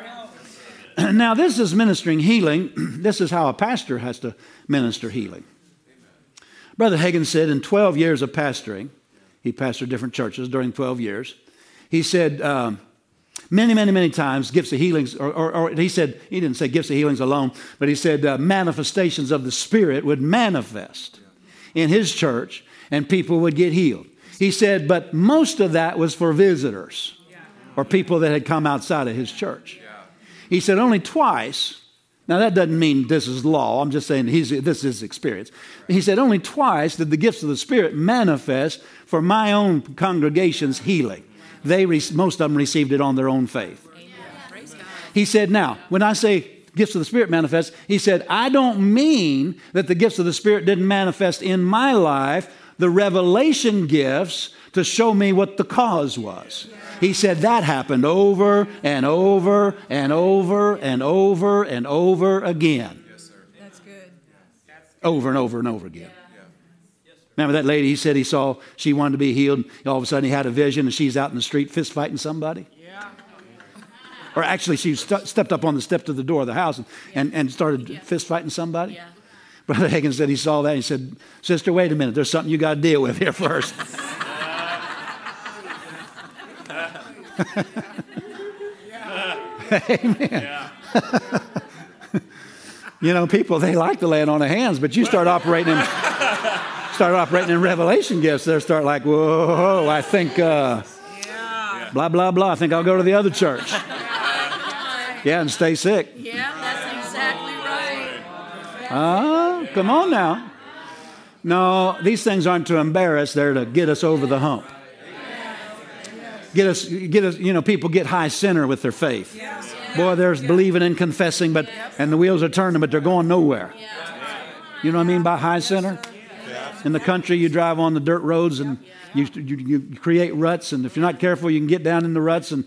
now, this is ministering healing. this is how a pastor has to minister healing. Brother Hagin said in 12 years of pastoring, he pastored different churches during 12 years. He said um, many, many, many times gifts of healings, or, or, or, he said, he didn't say gifts of healings alone, but he said uh, manifestations of the Spirit would manifest in his church and people would get healed. He said, but most of that was for visitors or people that had come outside of his church. He said only twice now, that doesn't mean this is law. I'm just saying this is experience. He said, Only twice did the gifts of the Spirit manifest for my own congregation's healing. They, most of them received it on their own faith. He said, Now, when I say gifts of the Spirit manifest, he said, I don't mean that the gifts of the Spirit didn't manifest in my life, the revelation gifts to show me what the cause was. He said that happened over and over and over and over and over again. Yes, sir. That's good. Over and over and over again. Remember that lady? He said he saw she wanted to be healed. All of a sudden, he had a vision, and she's out in the street fist fighting somebody. Yeah. Or actually, she st- stepped up on the step to the door of the house and, and, and started yeah. fist fighting somebody. Yeah. Brother Hagin said he saw that. He said, Sister, wait a minute. There's something you got to deal with here first. Amen. you know, people they like to land on the hands, but you start operating in start operating in revelation gifts, They'll start like, whoa, I think uh, yeah. blah blah blah. I think I'll go to the other church. Yeah, and stay sick. Yeah, that's exactly right. Ah, uh, come on now. No, these things aren't to embarrass, they're to get us over the hump. Get us, get us, you know, people get high center with their faith. Boy, there's believing and confessing, but and the wheels are turning, but they're going nowhere. You know what I mean by high center? In the country, you drive on the dirt roads and you, you, you create ruts, and if you're not careful, you can get down in the ruts, and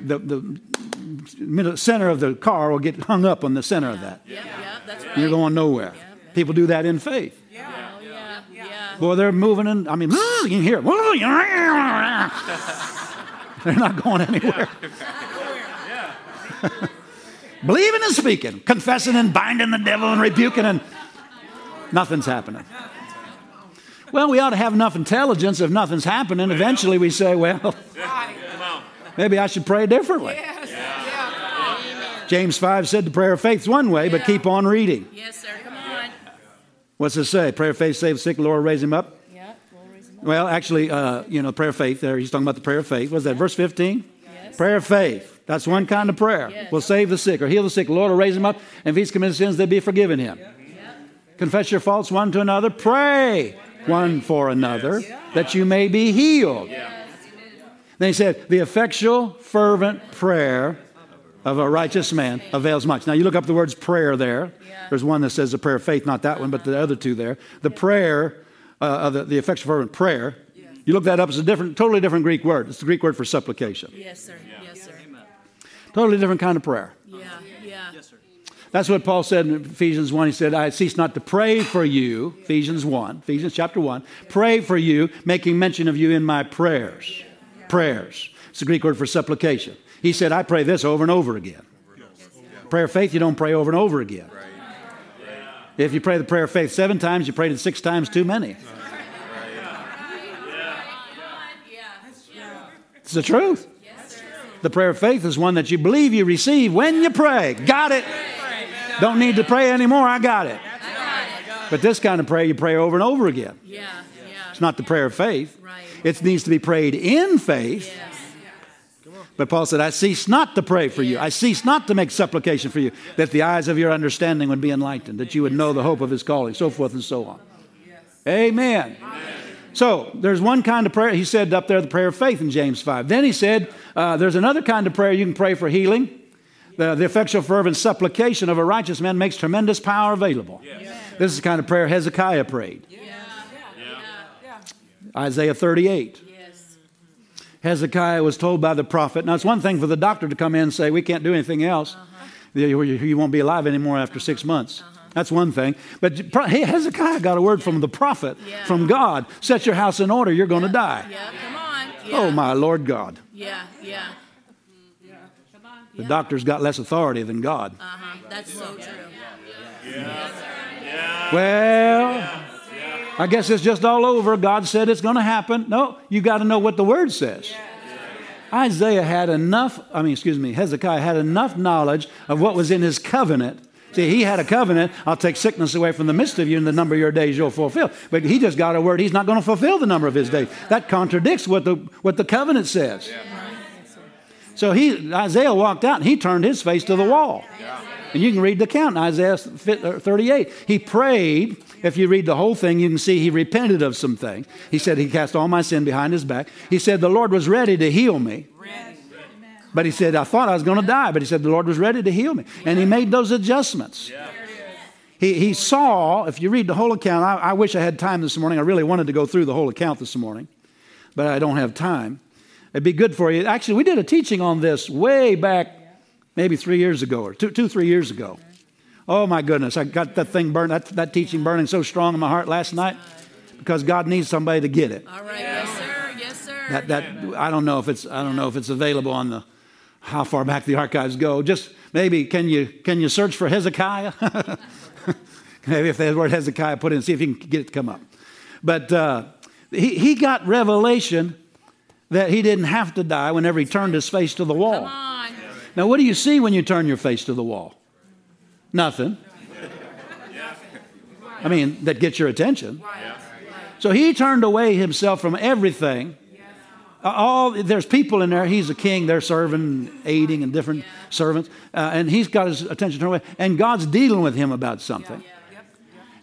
the, the center of the car will get hung up on the center of that. Yep, yep, that's right. You're going nowhere. People do that in faith. Yeah, yeah. Boy, they're moving in. I mean, you can hear it. They're not going anywhere. Believing and speaking, confessing and binding the devil and rebuking, and nothing's happening. Well, we ought to have enough intelligence if nothing's happening. Eventually, we say, well, maybe I should pray differently. James 5 said the prayer of faith's one way, but keep on reading. Yes, sir. Come on. What's it say? Prayer of faith saves sick, the Lord raise him up. Yeah. We'll raise him up. Well, actually, uh, you know, prayer of faith there, he's talking about the prayer of faith. What's that, verse 15? Yes. Prayer of faith. That's one kind of prayer. Yes. Will save the sick or heal the sick. The Lord will raise him up. And if he's committed sins, they'll be forgiven him. Yep. Confess your faults one to another. Pray one for another that you may be healed. Then he said, the effectual, fervent prayer of a righteous man avails much. Now you look up the words prayer there. There's one that says the prayer of faith, not that one, but the other two there. The prayer uh, of the, the effectual, fervent prayer. You look that up, it's a different, totally different Greek word. It's the Greek word for supplication. Yes, sir. Yes, sir. Totally different kind of prayer. That's what Paul said in Ephesians 1. He said, I cease not to pray for you, Ephesians 1, Ephesians chapter 1, pray for you, making mention of you in my prayers. Prayers. It's the Greek word for supplication. He said, I pray this over and over again. Prayer of faith, you don't pray over and over again. If you pray the prayer of faith seven times, you prayed it six times too many. It's the truth. The prayer of faith is one that you believe you receive when you pray. Got it. Don't need to pray anymore. I got it. I got it. But this kind of prayer you pray over and over again. Yeah. Yeah. It's not the prayer of faith. Right. It needs to be prayed in faith. Yes. But Paul said, I cease not to pray for you. I cease not to make supplication for you, that the eyes of your understanding would be enlightened, that you would know the hope of his calling, so forth and so on. Amen. So there's one kind of prayer. He said up there the prayer of faith in James 5. Then he said uh, there's another kind of prayer you can pray for healing. The, the effectual, fervent supplication of a righteous man makes tremendous power available. This is the kind of prayer Hezekiah prayed. Isaiah 38. Yes. Hezekiah was told by the prophet. Now, it's one thing for the doctor to come in and say, We can't do anything else. Uh-huh. You, you- you won't be alive anymore after uh-huh. six months. Uh-huh. That's one thing. But hey, Hezekiah got a word from the prophet, Yeah. from God Set your house in order, you're going to die. Yeah. Come on. Oh, yeah. Oh, my Lord God. Yeah. Yeah. The doctor's got less authority than God. Uh huh. That's so true. Well, I guess it's just all over. God said it's going to happen. No, you got to know what the word says. Isaiah had enough, I mean, excuse me, Hezekiah had enough knowledge of what was in his covenant. See, he had a covenant. I'll take sickness away from the midst of you, and the number of your days you'll fulfill. But he just got a word. He's not going to fulfill the number of his days. That contradicts what the, what the covenant says. So he, Isaiah walked out and he turned his face to the wall. And you can read the count in Isaiah uh, 38. He prayed. If you read the whole thing, you can see he repented of some things. He said, He cast all my sin behind his back. He said, The Lord was ready to heal me. But he said, I thought I was going to die. But he said, The Lord was ready to heal me. And he made those adjustments. He, he saw, if you read the whole account, I, I wish I had time this morning. I really wanted to go through the whole account this morning, but I don't have time. It'd be good for you. Actually, we did a teaching on this way back maybe three years ago or two, two three years ago. Oh my goodness, I got that thing burned, that, that teaching burning so strong in my heart last night because God needs somebody to get it. All right. Yes, sir. Yes, sir. That, that I don't know if it's I don't know if it's available on the how far back the archives go. Just maybe can you can you search for Hezekiah? maybe if the word Hezekiah put in, see if you can get it to come up. But uh, he he got revelation that he didn't have to die whenever he turned his face to the wall. Now, what do you see when you turn your face to the wall? Nothing. I mean, that gets your attention. So he turned away himself from everything. Uh, All there's people in there. He's a king. They're serving, aiding, and different servants, uh, and he's got his attention turned away. And God's dealing with him about something.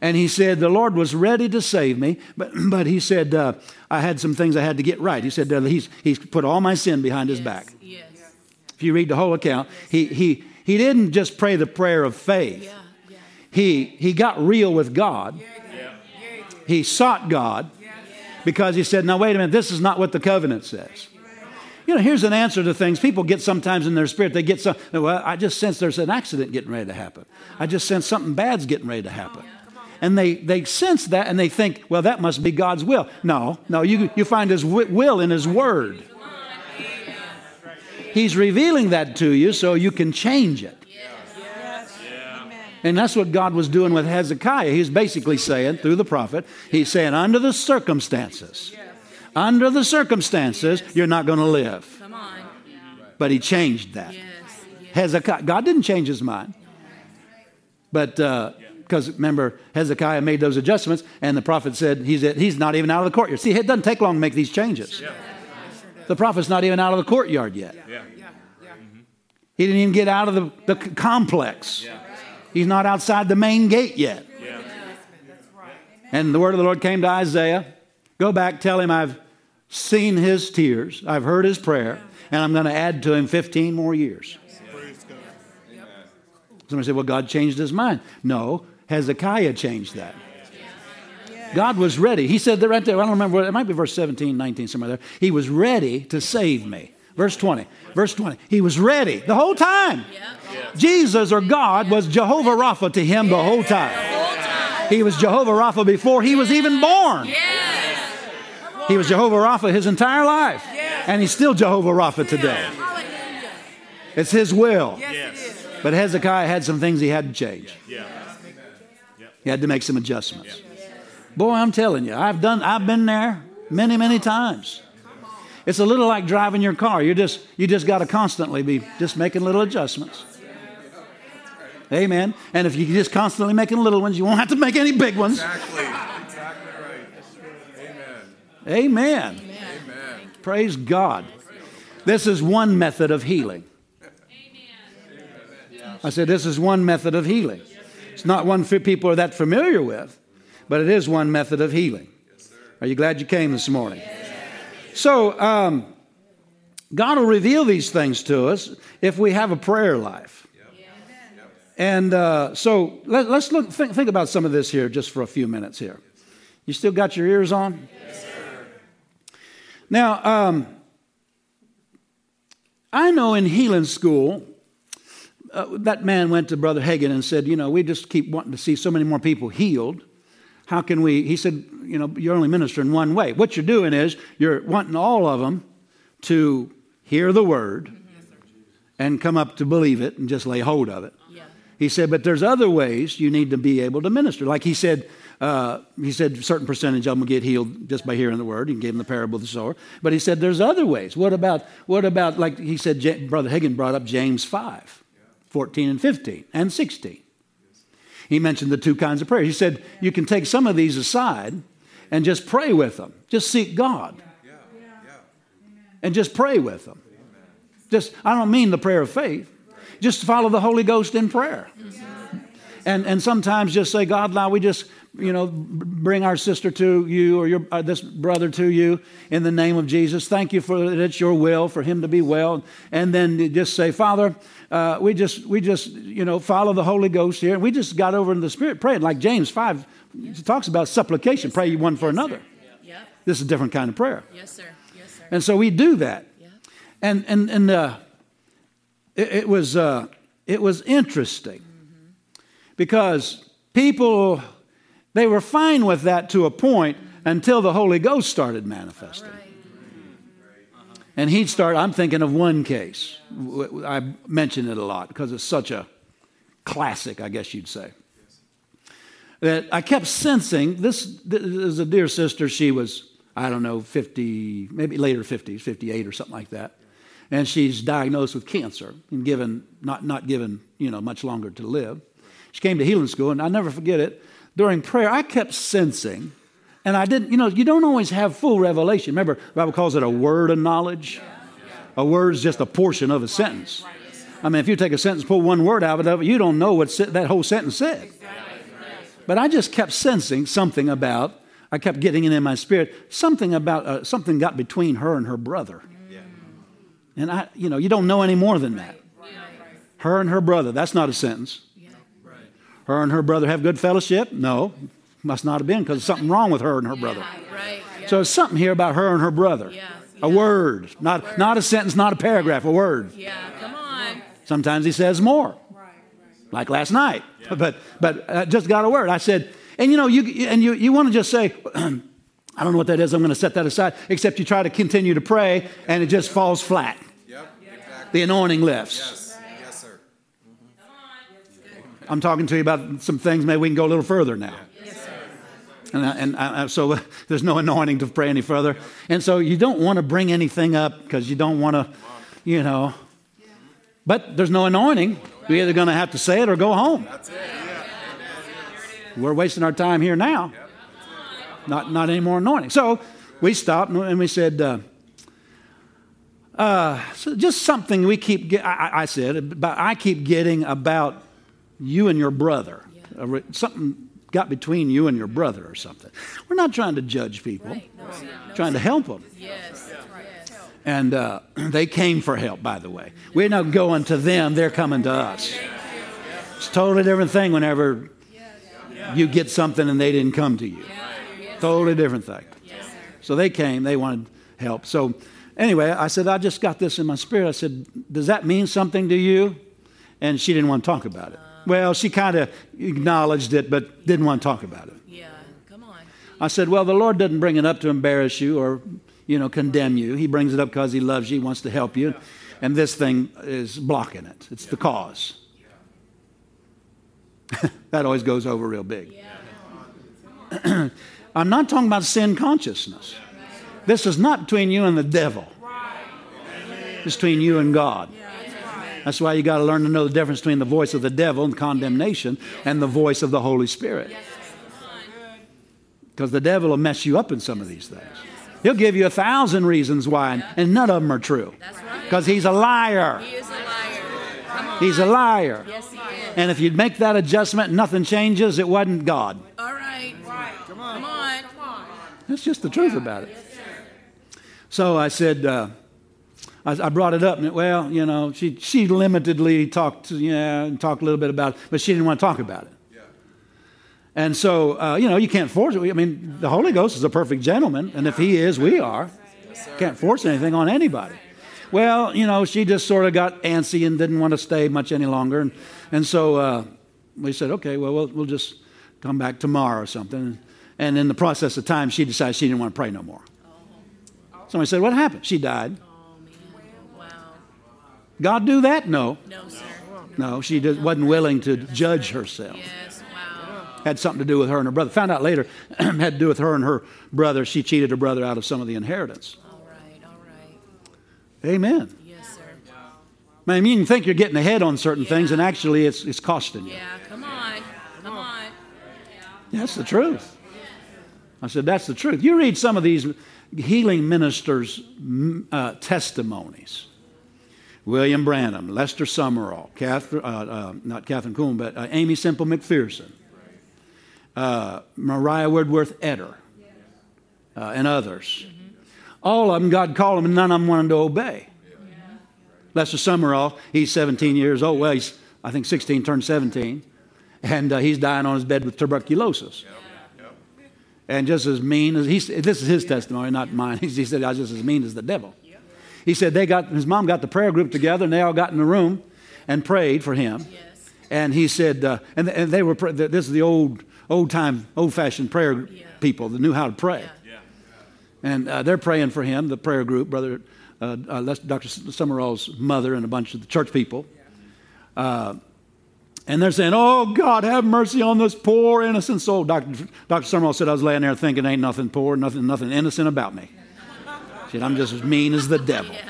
And he said, The Lord was ready to save me, but, but he said, uh, I had some things I had to get right. He said, uh, he's, he's put all my sin behind his Yes, back. Yes. If you read the whole account, he, he, he didn't just pray the prayer of faith, Yeah. Yeah. he, he got real with God. Yeah. He sought God because he said, Now, wait a minute, this is not what the covenant says. You know, here's an answer to things. People get sometimes in their spirit, they get some, well, I just sense there's an accident getting ready to happen. I just sense something bad's getting ready to happen. And they, they sense that and they think, well, that must be God's will. No, no, you, you find His will in His Word. He's revealing that to you so you can change it. And that's what God was doing with Hezekiah. He's basically saying, through the prophet, he's saying, under the circumstances, under the circumstances, you're not going to live. But he changed that. Hezekiah, God didn't change his mind. But uh, because remember, Hezekiah made those adjustments, and the prophet said he's, he's not even out of the courtyard. See, it doesn't take long to make these changes. The prophet's not even out of the courtyard yet. He didn't even get out of the, the complex. He's not outside the main gate yet. And the word of the Lord came to Isaiah Go back, tell him I've seen his tears, I've heard his prayer, and I'm going to add to him 15 more years. Somebody said, Well, God changed his mind. No, Hezekiah changed that. God was ready. He said that right there. I don't remember. It might be verse 17, 19, somewhere there. He was ready to save me. Verse 20. Verse 20. He was ready the whole time. Jesus or God was Jehovah Rapha to him the whole time. He was Jehovah Rapha before he was even born. He was Jehovah Rapha his entire life. And he's still Jehovah Rapha today. It's his will. But Hezekiah had some things he had to change. He had to make some adjustments. Boy, I'm telling you, I've done I've been there many, many times. It's a little like driving your car. You just you just got to constantly be just making little adjustments. Amen. And if you just constantly making little ones, you won't have to make any big ones. Exactly. Exactly right. Amen. Amen. Amen. Praise God. This is one method of healing. I said, this is one method of healing. It's not one people are that familiar with, but it is one method of healing. Are you glad you came this morning? So, um, God will reveal these things to us if we have a prayer life. And uh, so let, us look, think, think about some of this here just for a few minutes here. You still got your ears on? Now, um, I know in healing school, uh, that man went to Brother Hagin and said, You know, we just keep wanting to see so many more people healed. How can we? He said, You know, you're only ministering one way. What you're doing is you're wanting all of them to hear the word and come up to believe it and just lay hold of it. Yeah. He said, but there's other ways you need to be able to minister. Like he said, uh, he said a certain percentage of them will get healed just by hearing the word. He gave them the parable of the sower. But he said there's other ways. What about, what about like he said, Brother Hagin brought up James 5, 14 and 15 and 16. He mentioned the two kinds of prayer. He said you can take some of these aside and just pray with them. Just seek God and just pray with them. Just, I don't mean the prayer of faith. Just follow the Holy Ghost in prayer. And, and sometimes just say, God, now we just, you know, bring our sister to you or your, uh, this brother to you in the name of Jesus. Thank you for that it's your will for him to be well. And then just say, Father, uh, we just, we just, you know, follow the Holy Ghost here. We just got over in the Spirit praying. Like James 5 talks about supplication, pray one for another. Yep. This is a different kind of prayer. Yes, sir. Yes, sir. And so we do that. Yep. And, and, and uh, it, it, was, uh, it was interesting because people, they were fine with that to a point until the Holy Ghost started manifesting. And he'd start, I'm thinking of one case. I mention it a lot because it's such a classic, I guess you'd say. That I kept sensing this, this is a dear sister. She was, I don't know, 50, maybe later 50s, 58 or something like that. And she's diagnosed with cancer and given, not, not given, you know, much longer to live. She came to healing school, and I'll never forget it. During prayer, I kept sensing and I didn't, you know, you don't always have full revelation. Remember, the Bible calls it a word of knowledge. A word is just a portion of a sentence. I mean, if you take a sentence, pull one word out of it, you don't know what that whole sentence said. But I just kept sensing something about, I kept getting it in my spirit, something about, uh, something got between her and her brother. And I, you know, you don't know any more than that. Her and her brother, that's not a sentence. Her and her brother have good fellowship? No, must not have been because something wrong with her and her brother. Right. So it's something here about her and her brother. A word, not, not a sentence, not a paragraph, a word. Yeah, come on. Sometimes he says more, like last night. But, but I just got a word. I said, and you know, you, and you, you want to just say, I don't know what that is. I'm going to set that aside. Except you try to continue to pray and it just falls flat. Yep, exactly. The anointing lifts. Yes, yes sir. I'm talking to you about some things. Maybe we can go a little further now. And, I, and I, so there's no anointing to pray any further. And so you don't want to bring anything up because you don't want to, you know. But there's no anointing. We're either going to have to say it or go home. We're wasting our time here now. Not, not any more anointing. So we stopped and we said, uh, uh, so just something we keep, get, I, I, said, but I keep getting about you and your brother. Yeah. Something got between you and your brother or something. We're not trying to judge people, right. no, no, trying to help them. Yes. And uh, they came for help, by the way. We're not going to them, they're coming to us. It's a totally different thing whenever you get something and they didn't come to you. Totally different thing. So they came, they wanted help. So anyway, I said, I just got this in my spirit. I said, Does that mean something to you? And she didn't want to talk about it. Well, she kind of acknowledged it, but didn't want to talk about it. Yeah, come on. I said, Well, the Lord doesn't bring it up to embarrass you or, you know, condemn you. He brings it up because He loves you, He wants to help you. And this thing is blocking it, it's the cause. that always goes over real big. I'm not talking about sin consciousness. This is not between you and the devil. It's between you and God. That's why you got to learn to know the difference between the voice of the devil and condemnation and the voice of the Holy Spirit. Because the devil will mess you up in some of these things. He'll give you a thousand reasons why, and none of them are true. Because he's a liar. He a liar. He's a liar. Yes, he is. And if you'd make that adjustment, nothing changes, it wasn't God. All right. Come on. Come on. That's just the truth about it. So I said, uh, I, brought it up, and well, you know, she, she limitedly talked, yeah, talked a little bit about it, but she didn't want to talk about it. Yeah. And so, uh, you know, you can't force it. I mean, the Holy Ghost is a perfect gentleman, and if he is, we are. Can't force anything on anybody. Well, you know, she just sort of got antsy and didn't want to stay much any longer. And, and so uh, we said, okay, well, well, we'll just come back tomorrow or something. And in the process of time, she decided she didn't want to pray no more. Somebody said, what happened? She died. God do that? No. No, sir. No, she just wasn't willing to judge herself. Yes, wow. Had something to do with her and her brother. Found out later, had to do with her and her brother. She cheated her brother out of some of the inheritance. All right, all right. Amen. Yes, sir. Man, you can think you're getting ahead on certain yeah. things, and actually it's, it's costing you. Yeah, come on. Come on. That's the truth. I said, that's the truth. You read some of these healing ministers' uh, testimonies William Branham, Lester Sumrall, Catherine, uh, uh, not Kathryn Kuhlman, but uh, Aimee Semple McPherson, uh, Maria Woodworth Etter, uh, and others. All of them, God called them, and none of them wanted to obey. Lester Sumrall, he's 17 years old. Well, he's, I think, 16, turned 17. And uh, he's dying on his bed with tuberculosis. And just as mean as, he, this is his testimony, not mine. He said, I was just as mean as the devil. He said they got his mom got the prayer group together and they all got in the room and prayed for him. Yes. And he said, uh, and, and they were this is the old old time old fashioned prayer yeah. people that knew how to pray. Yeah. Yeah. And uh, they're praying for him, the prayer group, brother uh, uh Dr. Sumrall's mother and a bunch of the church people. Uh, and they're saying, Oh, God, have mercy on this poor innocent soul. Dr. Dr. Sumrall said, I was laying there thinking, Ain't nothing poor, nothing, nothing innocent about me. I'm just as mean as the devil. Yeah,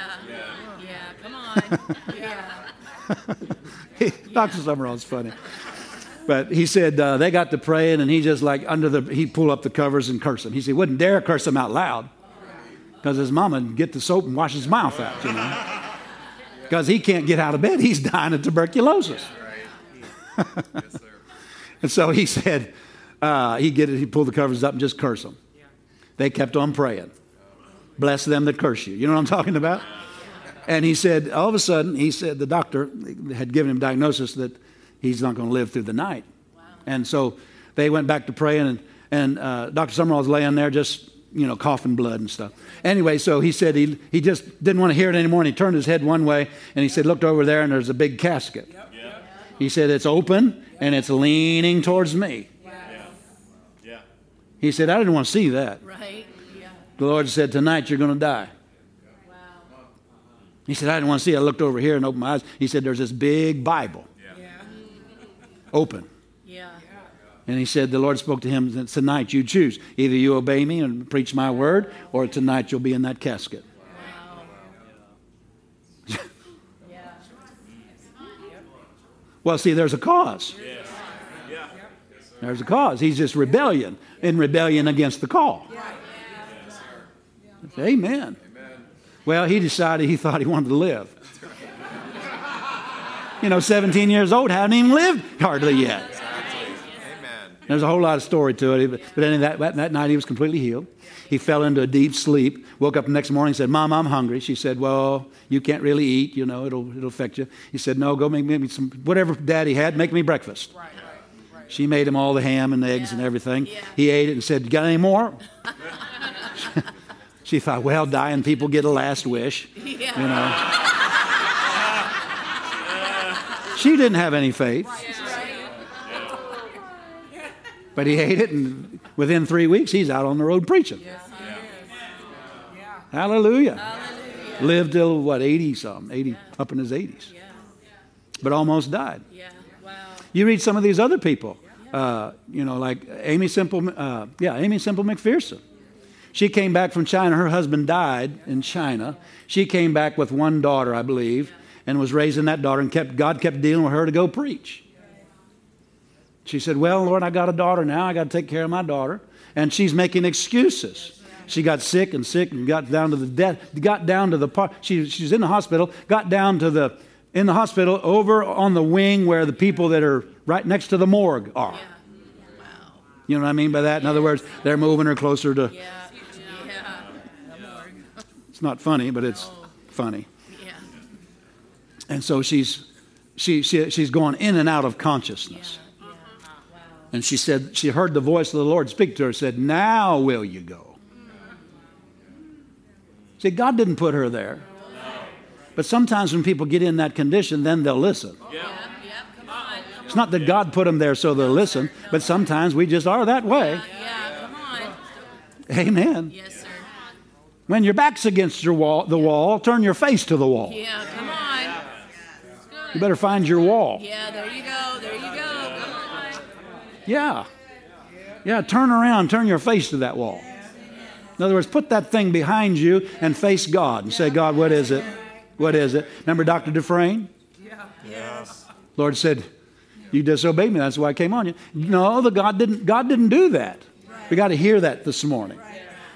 yeah, come on. yeah. Dr. Sumrall's funny. But he said uh, they got to praying, and he just like under the he pulled up the covers and cursed them. He said he wouldn't dare curse them out loud because his mama would get the soap and wash his mouth out, you know. Because he can't get out of bed, he's dying of tuberculosis. and so he said, uh, he'd get it, he'd pull the covers up and just curse them. They kept on praying. Bless them that curse you. You know what I'm talking about? And he said, all of a sudden, he said the doctor had given him diagnosis that he's not going to live through the night. Wow. And so they went back to praying, and, and uh, Dr. Sumrall was laying there just, you know, coughing blood and stuff. Anyway, so he said he, he just didn't want to hear it anymore, and he turned his head one way, and he said, looked over there, and there's a big casket. Yep. Yep. He said, it's open, and it's leaning towards me. Yeah. Yeah. He said, I didn't want to see that. Right. Yeah. The Lord said, tonight you're going to die. He said, I didn't want to see it. I looked over here and opened my eyes. He said, There's this big Bible. Yeah. Open. Yeah. And he said, The Lord spoke to him, Tonight you choose. Either you obey me and preach my word, or tonight you'll be in that casket. Wow. well, see, there's a cause. There's a cause. He's just rebellion, in rebellion against the call. Amen. Well, he decided he thought he wanted to live. You know, 17 years old, hadn't even lived hardly yet. There's a whole lot of story to it. But anyway, that, that night he was completely healed. He fell into a deep sleep. Woke up the next morning and said, Mom, I'm hungry. She said, Well, you can't really eat. You know, it'll, it'll affect you. He said, No, go make me some, whatever daddy had, make me breakfast. Right, right, right. She made him all the ham and eggs yeah. and everything. Yeah. He ate it and said, Got any more? She thought, well, dying people get a last wish. Yeah. You know. she didn't have any faith. But he ate it, and within three weeks, he's out on the road preaching. Yeah. Hallelujah. Hallelujah. Lived till what, 80 something, 80, up in his 80s. But almost died. Wow. You read some of these other people, uh, you know, like Aimee Semple, uh, yeah, Aimee Semple McPherson. She came back from China. Her husband died in China. She came back with one daughter, I believe, and was raising that daughter, and kept, God kept dealing with her to go preach. She said, Well, Lord, I got a daughter now. I got to take care of my daughter. And she's making excuses. She got sick and sick and got down to the death, got down to the part. She, she's in the hospital, got down to the, in the hospital over on the wing where the people that are right next to the morgue are. You know what I mean by that? In other words, they're moving her closer to. Yeah. It's not funny, but it's oh. funny. Yeah. And so she's, she, she, she's going in and out of consciousness. Yeah. Yeah. Wow. And she said, she heard the voice of the Lord speak to her, said, Now will you go? See, God didn't put her there. But sometimes when people get in that condition, then they'll listen. Yeah. It's not that God put them there so they'll listen, but sometimes we just are that way. Amen. Yes, when your back's against your wall, the wall, turn your face to the wall. Yeah, come on. You better find your wall. Yeah, there you go. There you go. Come on. Yeah. Yeah, turn around, turn your face to that wall. In other words, put that thing behind you and face God and say, God, what is it? What is it? Remember Dr. Dufresne? Yeah. Yes. Lord said, You disobeyed me. That's why I came on you. No, the God didn't God didn't do that. We got to hear that this morning.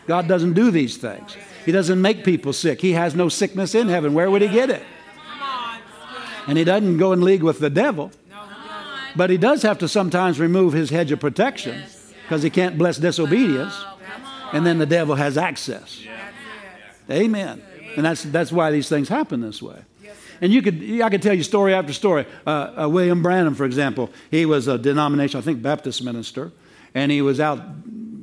God doesn't do these things. He doesn't make people sick. He has no sickness in heaven. Where would he get it? And he doesn't go in league with the devil. But he does have to sometimes remove his hedge of protection because he can't bless disobedience. And then the devil has access. Amen. And that's, that's why these things happen this way. And you could, I could tell you story after story. Uh, uh, William Branham, for example, he was a denomination, I think, Baptist minister, and he was out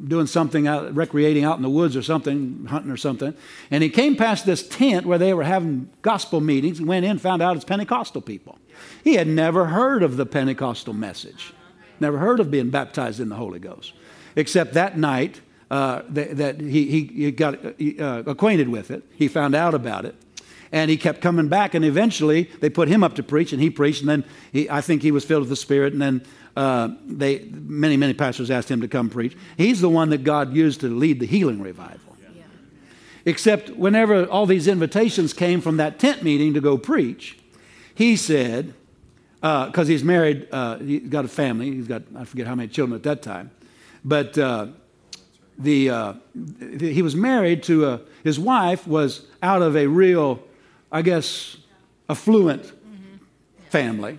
doing something out, recreating out in the woods or something, hunting or something. And he came past this tent where they were having gospel meetings. He went in, found out it's Pentecostal people. He had never heard of the Pentecostal message, never heard of being baptized in the Holy Ghost, except that night uh, that, that, he, he, got uh, acquainted with it. He found out about it. And he kept coming back, and eventually they put him up to preach, and he preached, and then he, I think he was filled with the Spirit, and then uh, they, many, many pastors asked him to come preach. He's the one that God used to lead the healing revival. Yeah. Except whenever all these invitations came from that tent meeting to go preach, he said, because uh, he's married, uh, he's got a family, he's got, I forget how many children at that time, but uh, the, uh, he was married to a, his wife was out of a real, I guess, affluent mm-hmm. family.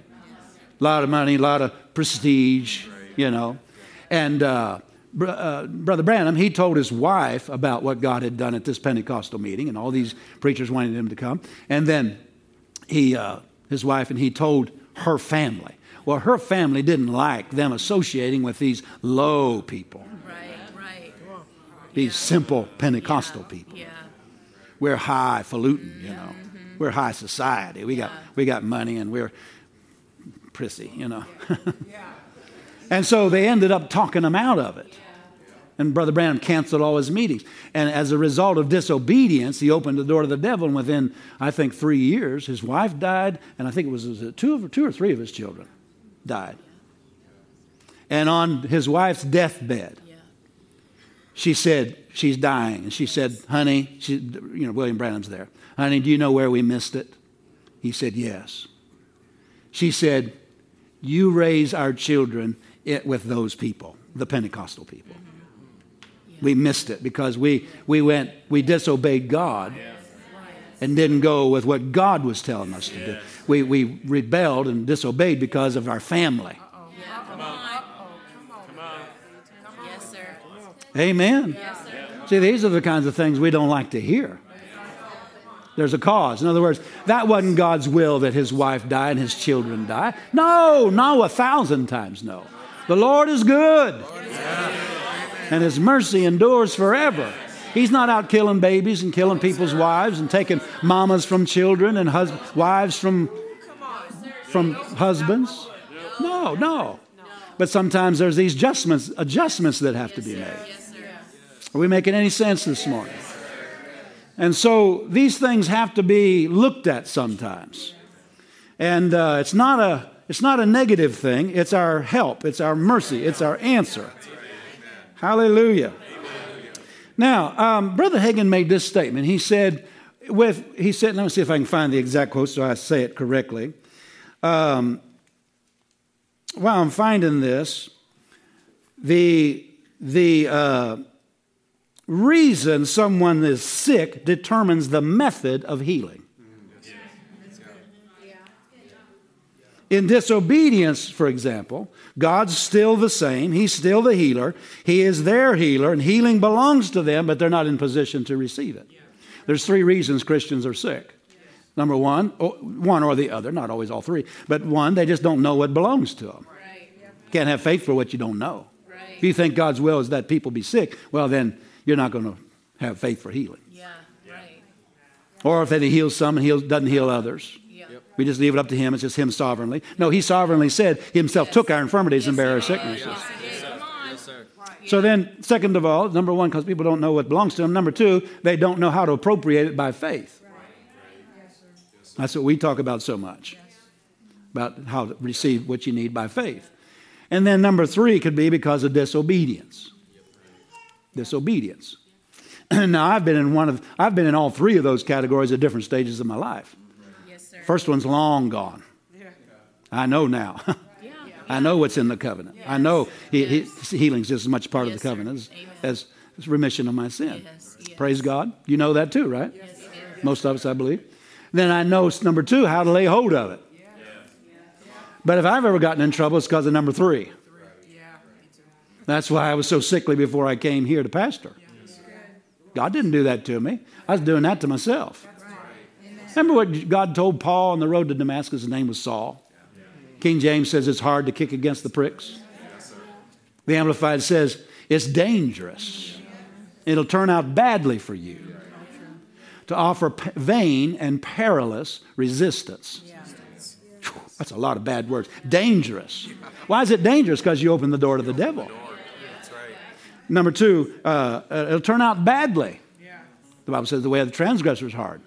A lot of money, a lot of prestige, you know. And uh, uh, Brother Branham, he told his wife about what God had done at this Pentecostal meeting, and all these preachers wanted him to come. And then he, uh, his wife, and he told her family. Well, her family didn't like them associating with these low people. Right, right. These yeah. simple Pentecostal yeah. people. Yeah. We're highfalutin, you know. Mm-hmm. We're high society. We got we got money and we're prissy, you know. and so they ended up talking him out of it. And Brother Branham canceled all his meetings. And as a result of disobedience, he opened the door to the devil. And within, I think, three years, his wife died, and I think it was, was it two, of, two or three of his children died. And on his wife's deathbed, she said, She's dying. And she said, Honey, she, you know, William Branham's there. Honey, do you know where we missed it? He said, Yes. She said, You raise our children with those people, the Pentecostal people. We missed it because we, we went, we disobeyed God and didn't go with what God was telling us to do. We, we rebelled and disobeyed because of our family. Amen. See, these are the kinds of things we don't like to hear. There's a cause. In other words, that wasn't God's will that his wife die and his children die. No, no, a thousand times no. The Lord is good and his mercy endures forever. He's not out killing babies and killing people's wives and taking mamas from children and hus- wives from, from husbands. No, no. But sometimes there's these adjustments, adjustments that have to be made. Are we making any sense this morning? And so these things have to be looked at sometimes. And uh, it's, not a, it's not a negative thing, it's our help, it's our mercy, it's our answer. Hallelujah. Now, um, Brother Hagin made this statement. He said, with, he said, let me see if I can find the exact quote so I say it correctly. Um, while I'm finding this, the, the uh, reason someone is sick determines the method of healing. In disobedience, for example, God's still the same. He's still the healer. He is their healer, and healing belongs to them, but they're not in position to receive it. There's three reasons Christians are sick. Number one, one or the other, not always all three, but one, they just don't know what belongs to them. Can't have faith for what you don't know. If you think God's will is that people be sick, well, then you're not going to have faith for healing. Yeah, right. Or if he heals some and heals, doesn't heal others. We just leave it up to him. It's just him sovereignly. No, he sovereignly said he himself yes. took our infirmities yes, and bare our sicknesses. Yes, sir. so then, second of all, number one, because people don't know what belongs to them. Number two, they don't know how to appropriate it by faith. That's what we talk about so much about how to receive what you need by faith. And then number three could be because of disobedience. Disobedience. now I've been in one of I've been in all three of those categories at different stages of my life. First one's long gone. I know now. I know what's in the covenant. Yes. I know he, he, healing's just as much part yes, of the covenant as, as, remission of my sin. Yes, Praise God. You know that too, right? Most of us, I believe. Then I know, number two, how to lay hold of it. But if I've ever gotten in trouble, it's because of number three. That's why I was so sickly before I came here to pastor. God didn't do that to me. I was doing that to myself. Remember what God told Paul on the road to Damascus? His name was Saul. King James says it's hard to kick against the pricks. The Amplified says it's dangerous. It'll turn out badly for you to offer vain and perilous resistance. That's a lot of bad words. Dangerous. Why is it dangerous? Because you open the door to the devil. Number two, uh, it'll turn out badly. The Bible says the way of the transgressor is hard.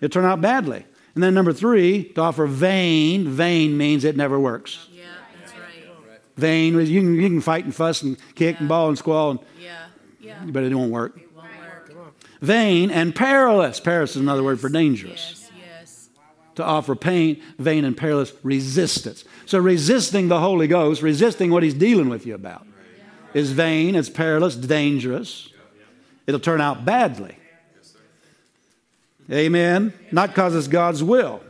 It turned out badly. And then number three, to offer vain, vain means it never works. Yeah, that's right. Vain, you can, you can fight and fuss and kick yeah. and bawl and squall, and, yeah. Yeah. but it won't work. It won't work. Vain and perilous. Perilous is another word for dangerous. Yes, yes. To offer pain, vain and perilous resistance. So resisting the Holy Ghost, resisting what He's dealing with you about, is vain, it's perilous, dangerous. It'll turn out badly. Amen. Not because it's God's will.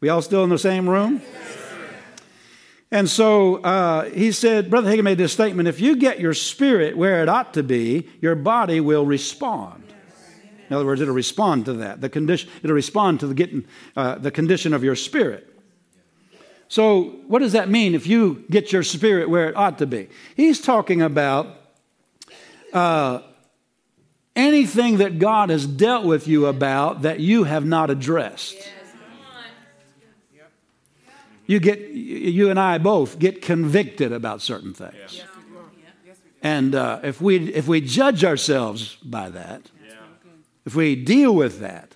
We all still in the same room? And so uh, he said, Brother Hagin made this statement if you get your spirit where it ought to be, your body will respond. In other words, it'll respond to that. The condition, it'll respond to the, getting, uh, the condition of your spirit. So, what does that mean if you get your spirit where it ought to be? He's talking about uh, anything that God has dealt with you about that you have not addressed. You get, you and I both get convicted about certain things. And uh, if, we, if we judge ourselves by that, if we deal with that,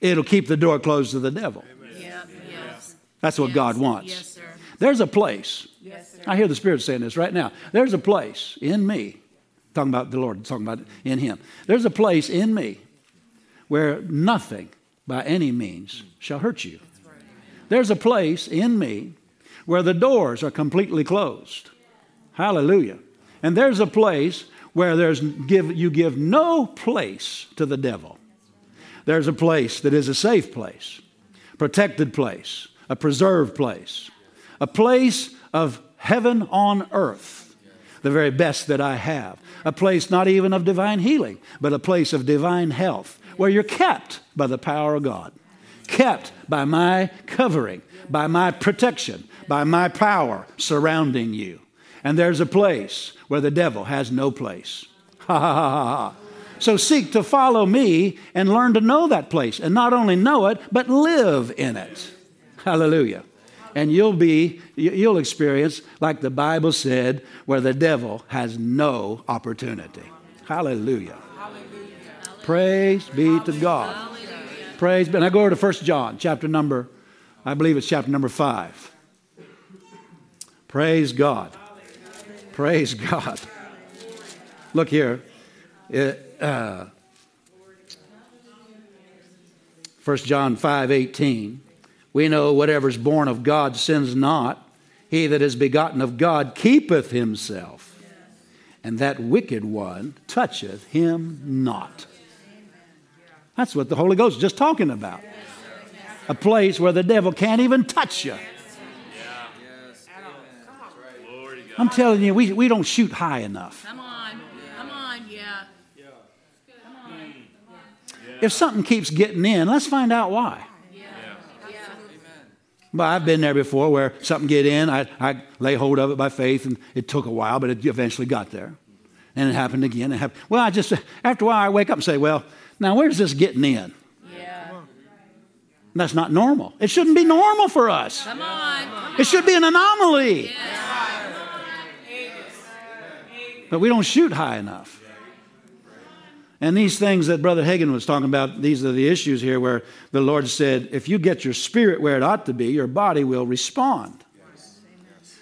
it'll keep the door closed to the devil. That's what yes. God wants. Yes, There's a place. Yes, I hear the Spirit saying this right now. There's a place in me, talking about the Lord, talking about in Him. There's a place in me where nothing by any means shall hurt you. There's a place in me where the doors are completely closed. Hallelujah. And there's a place where there's give, you give no place to the devil. There's a place that is a safe place, protected place, a preserved place, a place of heaven on earth, the very best that I have, a place not even of divine healing, but a place of divine health, where you're kept by the power of God, kept by my covering, by my protection, by my power surrounding you. And there's a place where the devil has no place. Ha ha ha ha. So seek to follow me and learn to know that place. And not only know it, but live in it. Hallelujah. And you'll be, you'll experience, like the Bible said, where the devil has no opportunity. Hallelujah. Hallelujah. Praise be to God. Hallelujah. Praise be. And I go over to 1 John, chapter number, I believe it's chapter number 5. Praise God. Praise God. Look here. It, uh, 1 John 5 18. We know whatever's born of God sins not. He that is begotten of God keepeth himself, and that wicked one toucheth him not. That's what the Holy Ghost is just talking about. A place where the devil can't even touch you. I'm telling you, we, we don't shoot high enough. Come on. Come on, yeah. Come on. Hmm. If something keeps getting in, let's find out why. But I've been there before where something get in, I, I lay hold of it by faith, and it took a while, but it eventually got there. And it happened again. It happened. Well, I just, after a while, I wake up and say, well, now where's this getting in? Yeah. That's not normal. It shouldn't be normal for us. Come on. It should be an anomaly. But we don't shoot high enough. And these things that Brother Hagin was talking about, these are the issues here where the Lord said, if you get your spirit where it ought to be, your body will respond.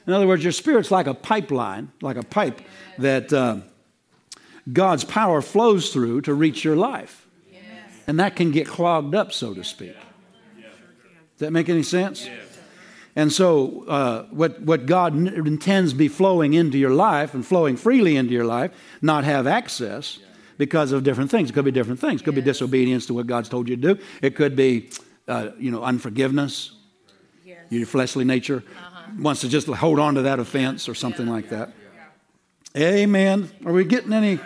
In other words, your spirit's like a pipeline, like a pipe that uh, God's power flows through to reach your life. And that can get clogged up, so to speak. Does that make any sense? And so, uh, what, what God intends be flowing into your life and flowing freely into your life, not have access because of different things. It could be different things. It could yes. be disobedience to what God's told you to do. It could be, uh, you know, unforgiveness. Yes. Your fleshly nature uh-huh. wants to just hold on to that offense or something yeah. like that. Yeah. Amen. Are we getting any,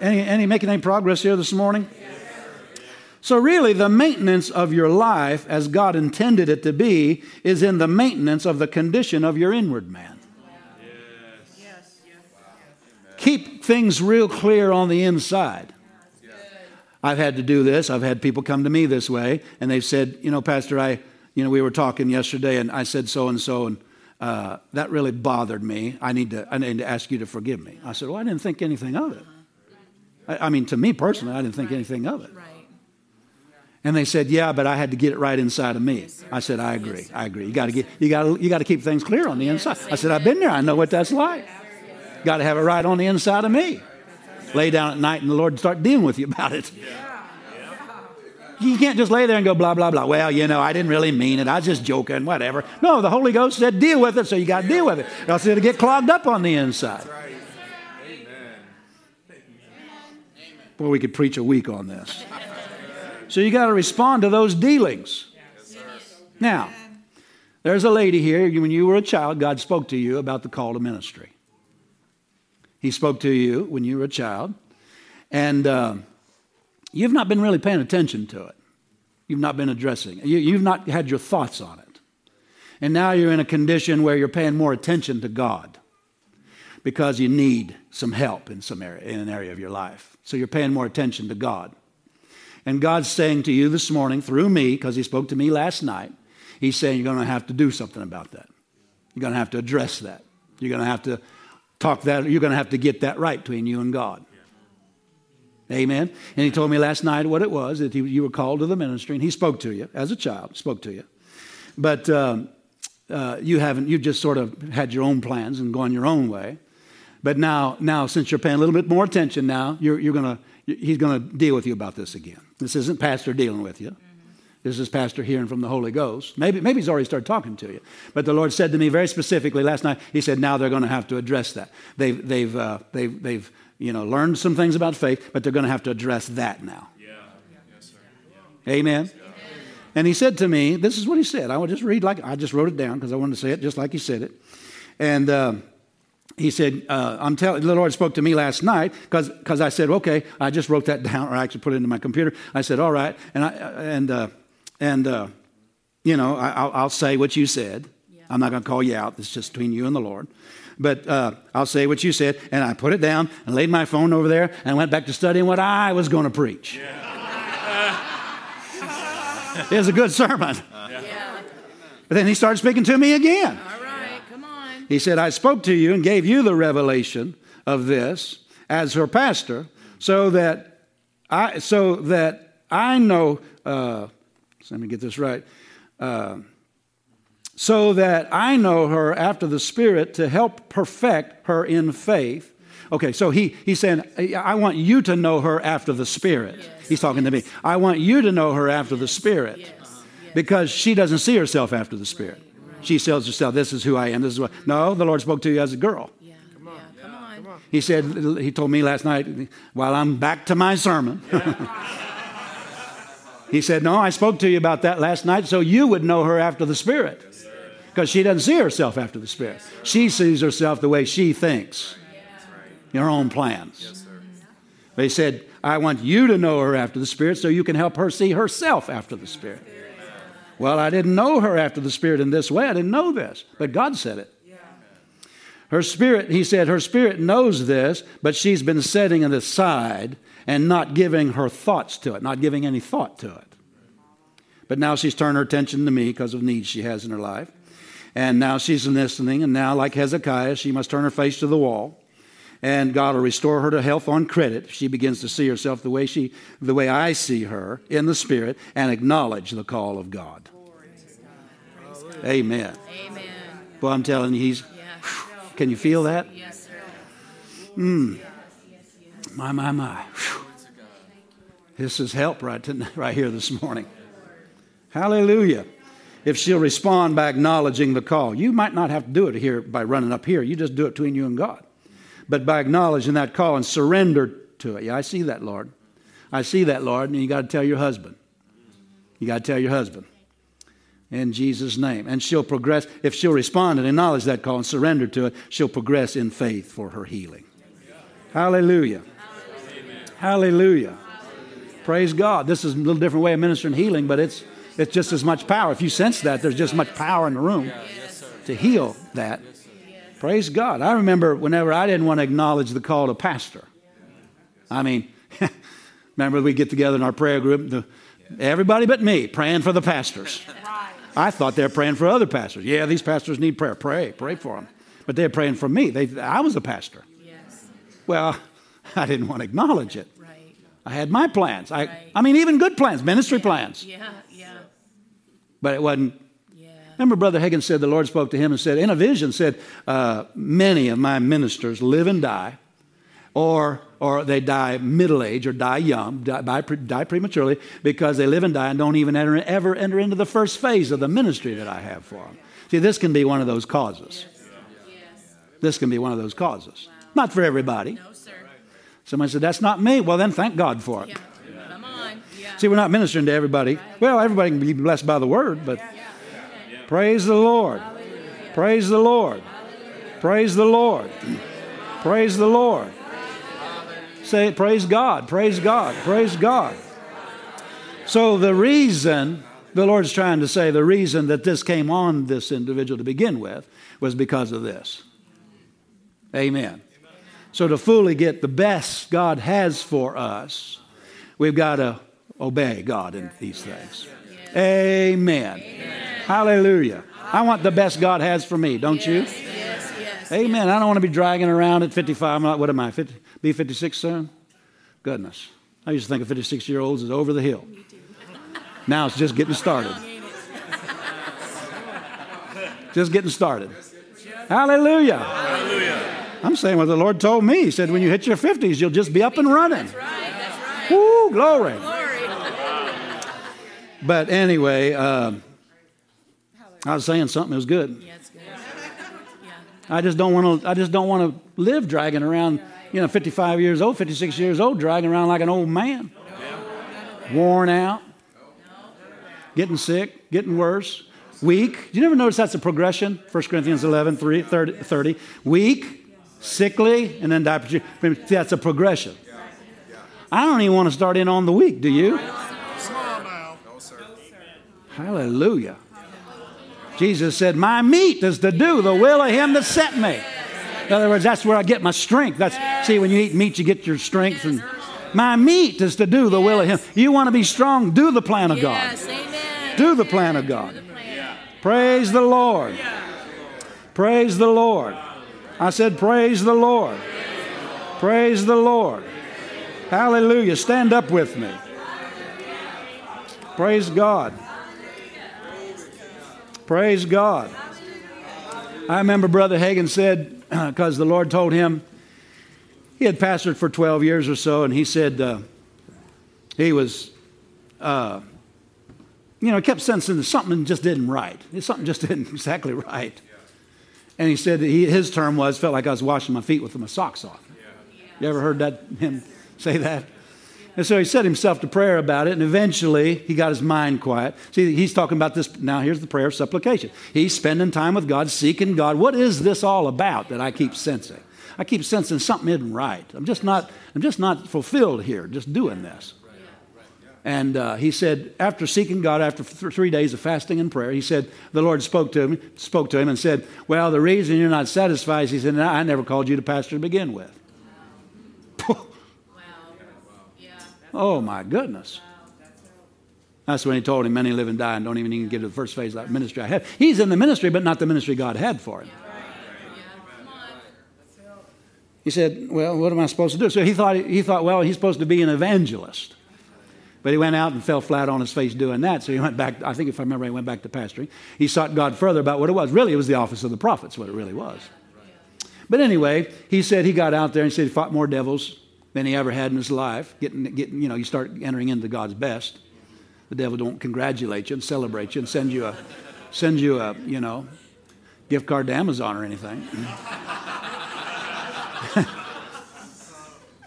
any, any, making any progress here this morning? So, really, the maintenance of your life as God intended it to be is in the maintenance of the condition of your inward man. Keep things real clear on the inside. I've had to do this. I've had people come to me this way, and they've said, you know, Pastor, I, you know, we were talking yesterday, and I said so and so, and uh, that really bothered me. I need to, I need to ask you to forgive me. I said, well, I didn't think anything of it. I, I mean, to me personally, I didn't think anything of it. And they said, "Yeah, but I had to get it right inside of me." I said, "I agree. I agree. You got to get, you got to, you got to keep things clear on the inside." I said, "I've been there. I know what that's like." Got to have it right on the inside of me. Lay down at night and the Lord start dealing with you about it. You can't just lay there and go blah blah blah. Well, you know, I didn't really mean it. I was just joking, whatever. No, the Holy Ghost said deal with it, so you got to deal with it. Else it'll get clogged up on the inside. Boy, we could preach a week on this. So you got to respond to those dealings. Now, There's a lady here, when you were a child, God spoke to you about the call to ministry. He spoke to you when you were a child, and uh, you've not been really paying attention to it. You've not been addressing it. You, you've not had your thoughts on it. And now you're in a condition where you're paying more attention to God because you need some help in some area in an area of your life. So you're paying more attention to God. And God's saying to you this morning through me, because He spoke to me last night, He's saying you're going to have to do something about that. You're going to have to address that. You're going to have to talk that, you're going to have to get that right between you and God. Amen. And he told me last night what it was that you were called to the ministry, and he spoke to you as a child, spoke to you. But um, uh, you haven't, you just sort of had your own plans and gone your own way. But now, now since you're paying a little bit more attention now, you're, you're gonna, he's going to deal with you about this again. This isn't pastor dealing with you. This is pastor hearing from the Holy Ghost. Maybe, maybe he's already started talking to you. But the Lord said to me very specifically last night, he said, now they're going to have to address that. They've, they've, uh, they've, they've you know, learned some things about faith, but they're going to have to address that now. Yeah. Yes, sir. Yeah. Amen. And he said to me, this is what he said. I will just read like, I just wrote it down because I wanted to say it just like he said it. And uh, he said, uh, I'm telling, the Lord spoke to me last night because I said, okay, I just wrote that down or I actually put it into my computer. I said, all right. And, I, and, uh, and uh, you know, I, will say what you said. Yeah. I'm not going to call you out. It's just between you and the Lord. But uh, I'll say what you said. And I put it down and laid my phone over there and went back to studying what I was going to preach. Yeah. it was a good sermon. Yeah. But then he started speaking to me again. All right, come on. He said, I spoke to you and gave you the revelation of this as her pastor, so that I so that I know. Uh, so let me get this right. Uh, so that I know her after the Spirit to help perfect her in faith Okay, so he, he's saying, I want you to know her after the Spirit. Yes. He's talking to me. I want you to know her after the Spirit yes. because she doesn't see herself after the Spirit. Right. Right. She tells herself, This is who I am. This is what. No, the Lord spoke to you as a girl. Yeah. Come on. Yeah. Come on. He said, He told me last night while I'm back to my sermon. he said, No, I spoke to you about that last night so you would know her after the Spirit. Because she doesn't see herself after the Spirit. She sees herself the way she thinks your own plans. They said, I want you to know her after the Spirit so you can help her see herself after the Spirit. Well, I didn't know her after the Spirit in this way. I didn't know this, but God said it. Her spirit, he said, her spirit knows this, but she's been setting it aside and not giving her thoughts to it, not giving any thought to it. But now she's turned her attention to me because of needs she has in her life. And now she's listening, and now, like Hezekiah, she must turn her face to the wall and God will restore her to health on credit. If she begins to see herself the way she, the way I see her in the Spirit, and acknowledge the call of God. Amen. Amen. Well, I'm telling you, he's. can you feel that? Yes, sir. Mm. My, my, my. This is help right, to, right here this morning. Hallelujah. If she'll respond by acknowledging the call, you might not have to do it here by running up here. You just do it between you and God but by acknowledging that call and surrender to it. Yeah, I see that, Lord. I see that, Lord, and you got to tell your husband. You got to tell your husband. In Jesus' name. And she'll progress. If she'll respond and acknowledge that call and surrender to it, she'll progress in faith for her healing. Hallelujah. Hallelujah. Hallelujah. Praise God. This is a little different way of ministering healing, but it's, it's just as much power. If you sense that, there's just much power in the room to heal that. Praise God. I remember whenever I didn't want to acknowledge the call to pastor. I mean, remember we get together in our prayer group, the, everybody but me praying for the pastors. I thought they were praying for other pastors. Yeah, these pastors need prayer. Pray, pray for them. But they're praying for me. They, I was a pastor. Yes. Well, I didn't want to acknowledge it. I had my plans. I, right. I mean, even good plans, ministry yeah. plans. Yeah, yeah. But it wasn't Yeah. Remember, Brother Hagin said the Lord spoke to him and said, in a vision, said, uh, Many of my ministers live and die, or, or they die middle age or die young, die, die prematurely because they live and die and don't even enter, ever enter into the first phase of the ministry that I have for them. See, this can be one of those causes. This can be one of those causes. Not for everybody. No. Somebody said, That's not me. Well, then thank God for it. Yeah. Come on. Yeah. See, we're not ministering to everybody. Well, everybody can be blessed by the word, but Praise the Lord. Praise the Lord. Praise the Lord. Praise the Lord. Say, praise God, praise God, praise God. So, the reason the Lord's trying to say, the reason that this came on this individual to begin with was because of this. Amen. So, to fully get the best God has for us, we've got to obey God in these things. Amen. Hallelujah. I want the best God has for me, don't you? Yes, yes, Amen. I don't want to be dragging around at 55. I'm not, what am I, 50, be 56 soon? Goodness. I used to think of 56 year olds as over the hill. Now it's just getting started. Just getting started. Hallelujah. Hallelujah. I'm saying what the Lord told me. He said, when you hit your 50s, you'll just be up and running. That's right. That's right. Woo, glory. glory. But anyway, uh, I was saying something that was good. I just don't want to. I just don't want to live dragging around. You know, 55 years old, 56 years old, dragging around like an old man, worn out, getting sick, getting worse, weak. Do you never notice that's a progression? 1 Corinthians 11, 3, 30, 30. Weak, sickly, and then die. That's a progression. I don't even want to start in on the weak, Do you? Hallelujah. Jesus said, My meat is to do the will of him that sent me. In other words, that's where I get my strength. That's see, when you eat meat, you get your strength. And my meat is to do the will of him. You want to be strong, do the plan of God. Do the plan of God. Praise the Lord. Praise the Lord. I said, Praise the Lord. Praise the Lord. Hallelujah. Stand up with me. Praise God. Praise God. I remember Brother Hagin said, because the Lord told him, he had pastored for 12 years or so, and he said uh, he was, uh, you know, kept sensing that something just didn't right. Something just didn't exactly right. And he said he, his term was, felt like I was washing my feet with my socks off. You ever heard that him say that? And so he set himself to prayer about it, and eventually he got his mind quiet. See, he's talking about this. Now, here's the prayer of supplication. He's spending time with God, seeking God. What is this all about that I keep sensing? I keep sensing something isn't right. I'm just not, I'm just not fulfilled here, just doing this. And uh, he said, after seeking God, after th- three days of fasting and prayer, he said, the Lord spoke to him, spoke to him and said, Well, the reason you're not satisfied, is he said, I never called you to pastor to begin with. Oh my goodness. That's when he told him, Many live and die and don't even, even get to the first phase of that ministry I had. He's in the ministry, but not the ministry God had for him. He said, Well, what am I supposed to do? So he thought, he thought, Well, he's supposed to be an evangelist. But he went out and fell flat on his face doing that. So he went back, I think if I remember, he went back to pastoring. He sought God further about what it was. Really, it was the office of the prophets, what it really was. But anyway, he said he got out there and he said he fought more devils than he ever had in his life. Getting, getting, you know, you start entering into God's best. The devil don't congratulate you and celebrate you and send you a, send you a, you know, gift card to Amazon or anything.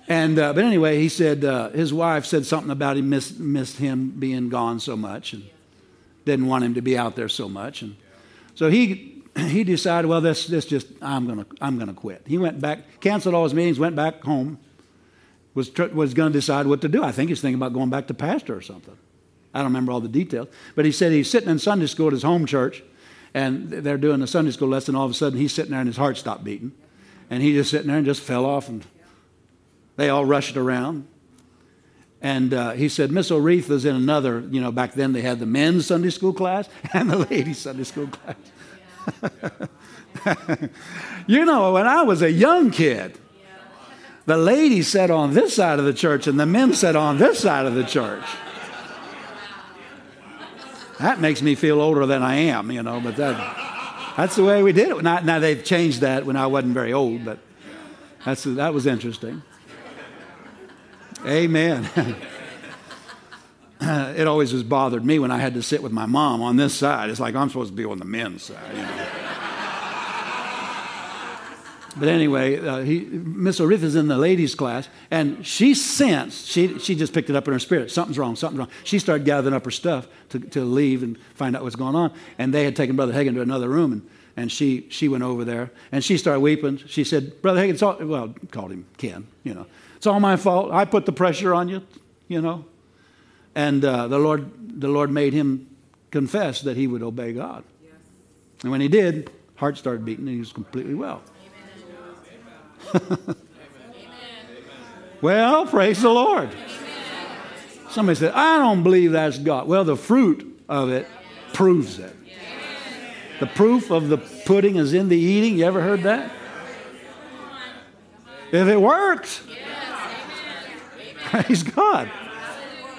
and uh, but anyway, he said uh, his wife said something about he missed, missed him being gone so much and didn't want him to be out there so much. And so he he decided, well, this this just I'm gonna I'm gonna quit. He went back, canceled all his meetings, went back home, was, was going to decide what to do. I think he's thinking about going back to pastor or something. I don't remember all the details. But he said he's sitting in Sunday school at his home church, and they're doing a Sunday school lesson. All of a sudden, he's sitting there and his heart stopped beating. And he just sitting there and just fell off, and they all rushed around. And uh, he said, Miss Oretha's in another, you know, back then they had the men's Sunday school class and the ladies' Sunday school class. you know, when I was a young kid, the ladies sat on this side of the church and the men sat on this side of the church. That makes me feel older than I am, you know, but that, that's the way we did it. Now, now they've changed that when I wasn't very old, but that's, that was interesting. Amen. it always has bothered me when I had to sit with my mom on this side. It's like I'm supposed to be on the men's side, you know. but anyway, uh, he, Miss Oretha is in the ladies' class, and she sensed, she, she just picked it up in her spirit. Something's wrong, something's wrong. She started gathering up her stuff to, to leave and find out what's going on. And they had taken Brother Hagin to another room, and, and she, she went over there, and she started weeping. She said, Brother Hagin, well, called him Ken, you know. It's all my fault. I put the pressure on you, you know. And uh, the, Lord, the Lord made him confess that he would obey God. Yes. And when he did, heart started beating, and he was completely well. well, praise the Lord. Somebody said, I don't believe that's God. Well, the fruit of it proves it. The proof of the pudding is in the eating. You ever heard that? If it works, praise God.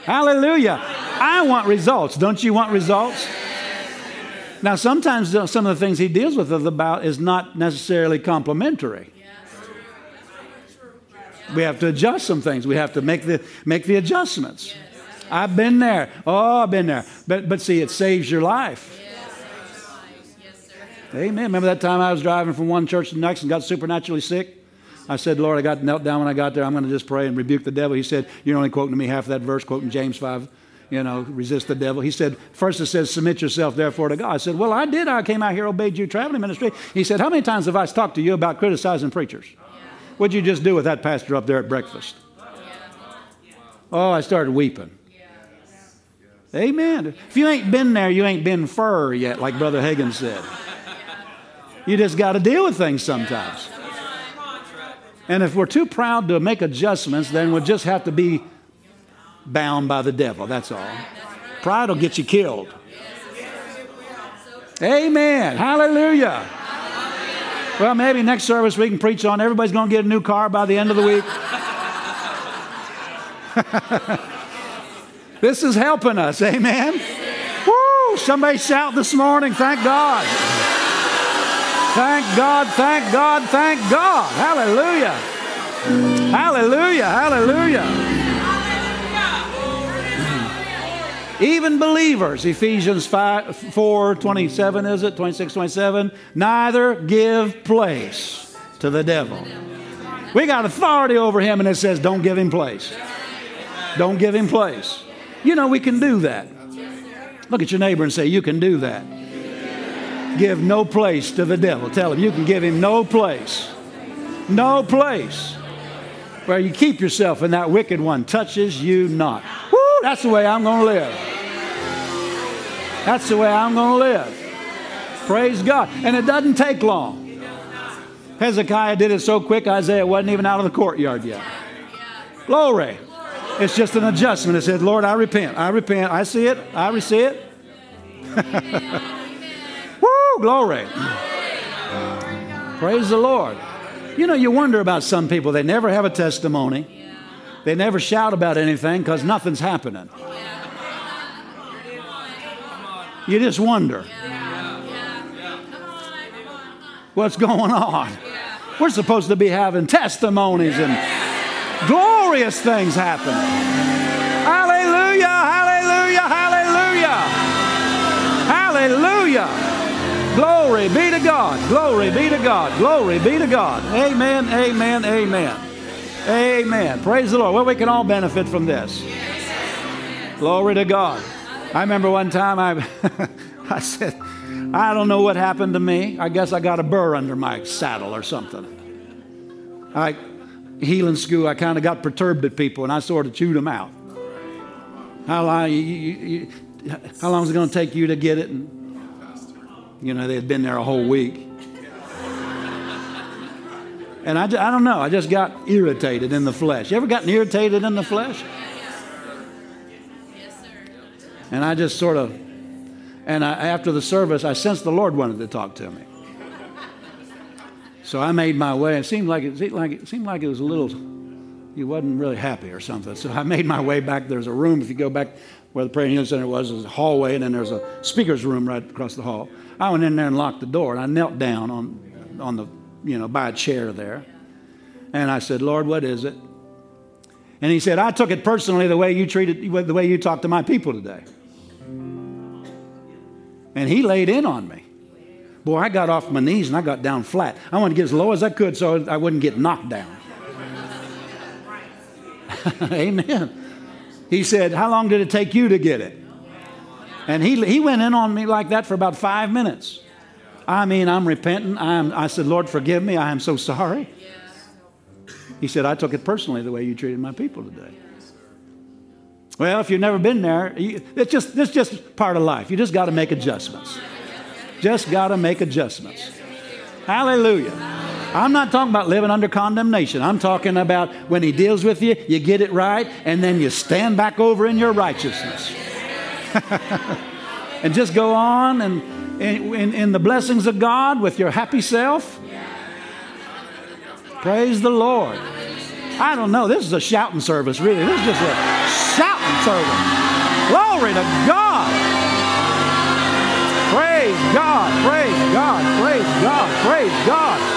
Hallelujah. I want results. Don't you want results? Now, sometimes some of the things he deals with us about is not necessarily complimentary. We have to adjust some things. We have to make the, make the adjustments. I've been there. Oh, I've been there. But, but see, it saves your life. Amen. Remember that time I was driving from one church to the next and got supernaturally sick? I said, Lord, I got knelt down when I got there. I'm going to just pray and rebuke the devil. He said, You're only quoting to me half of that verse, quoting James 5, you know, resist the devil. He said, First it says, Submit yourself therefore to God. I said, Well, I did. I came out here, obeyed you, traveling ministry. He said, How many times have I talked to you about criticizing preachers? What'd you just do with that pastor up there at breakfast? Oh, I started weeping. Amen. If you ain't been there, you ain't been fur yet, like Brother Hagin said. You just got to deal with things sometimes. And if we're too proud to make adjustments, then we'll just have to be bound by the devil. That's all. Pride will get you killed. Amen. Hallelujah. Well, maybe next service we can preach on everybody's going to get a new car by the end of the week. this is helping us. Amen. Woo! Somebody shout this morning. Thank God. Thank God, thank God, thank God. Hallelujah. Hallelujah. Hallelujah. Even believers, Ephesians 5, 4 27, is it? 26, 27. Neither give place to the devil. We got authority over him, and it says, don't give him place. Don't give him place. You know, we can do that. Look at your neighbor and say, You can do that. Give no place to the devil. Tell him you can give him no place. No place where you keep yourself and that wicked one touches you not. Woo, that's the way I'm going to live. That's the way I'm going to live. Praise God. And it doesn't take long. Hezekiah did it so quick, Isaiah wasn't even out of the courtyard yet. Glory. It's just an adjustment. It said, Lord, I repent. I repent. I see it. I see it. Woo, glory. Praise the Lord. You know, you wonder about some people. They never have a testimony. They never shout about anything because nothing's happening. You just wonder what's going on. We're supposed to be having testimonies and glorious things happen. Hallelujah, hallelujah, hallelujah. Hallelujah. Glory be to God. Glory be to God. Glory be to God. Amen, amen, amen. Amen. Praise the Lord. Well, we can all benefit from this. Glory to God. I remember one time I, I said, I don't know what happened to me. I guess I got a burr under my saddle or something. I, healing school, I kind of got perturbed at people and I sort of chewed them out. How long, you, you, how long is it going to take you to get it? And you know, they had been there a whole week. And I, I don't know, I just got irritated in the flesh. You ever gotten irritated in the flesh? And I just sort of, and I, after the service, I sensed the Lord wanted to talk to me. So I made my way. It seemed like it seemed like it seemed like it was a little. He wasn't really happy or something. So I made my way back. There's a room. If you go back where the prayer and healing center was, there's a hallway, and then there's a speaker's room right across the hall. I went in there and locked the door, and I knelt down on, on the, you know, by a chair there. And I said, Lord, what is it? And he said, I took it personally the way you treated, the way you talked to my people today. And he laid in on me. Boy, I got off my knees and I got down flat. I wanted to get as low as I could so I wouldn't get knocked down. Amen. He said, How long did it take you to get it? And he, he went in on me like that for about five minutes. I mean, I'm repentant. I'm, I said, Lord, forgive me. I am so sorry. He said, I took it personally the way you treated my people today. Well, if you've never been there, it's just, it's just part of life. You just got to make adjustments. Just got to make adjustments. Hallelujah. I'm not talking about living under condemnation. I'm talking about when He deals with you, you get it right, and then you stand back over in your righteousness. and just go on and in, in, the blessings of God with your happy self. Praise the Lord. I don't know. This is a shouting service, really. This is just a shouting service. Glory to God. Praise God. Praise God. Praise God. Praise God.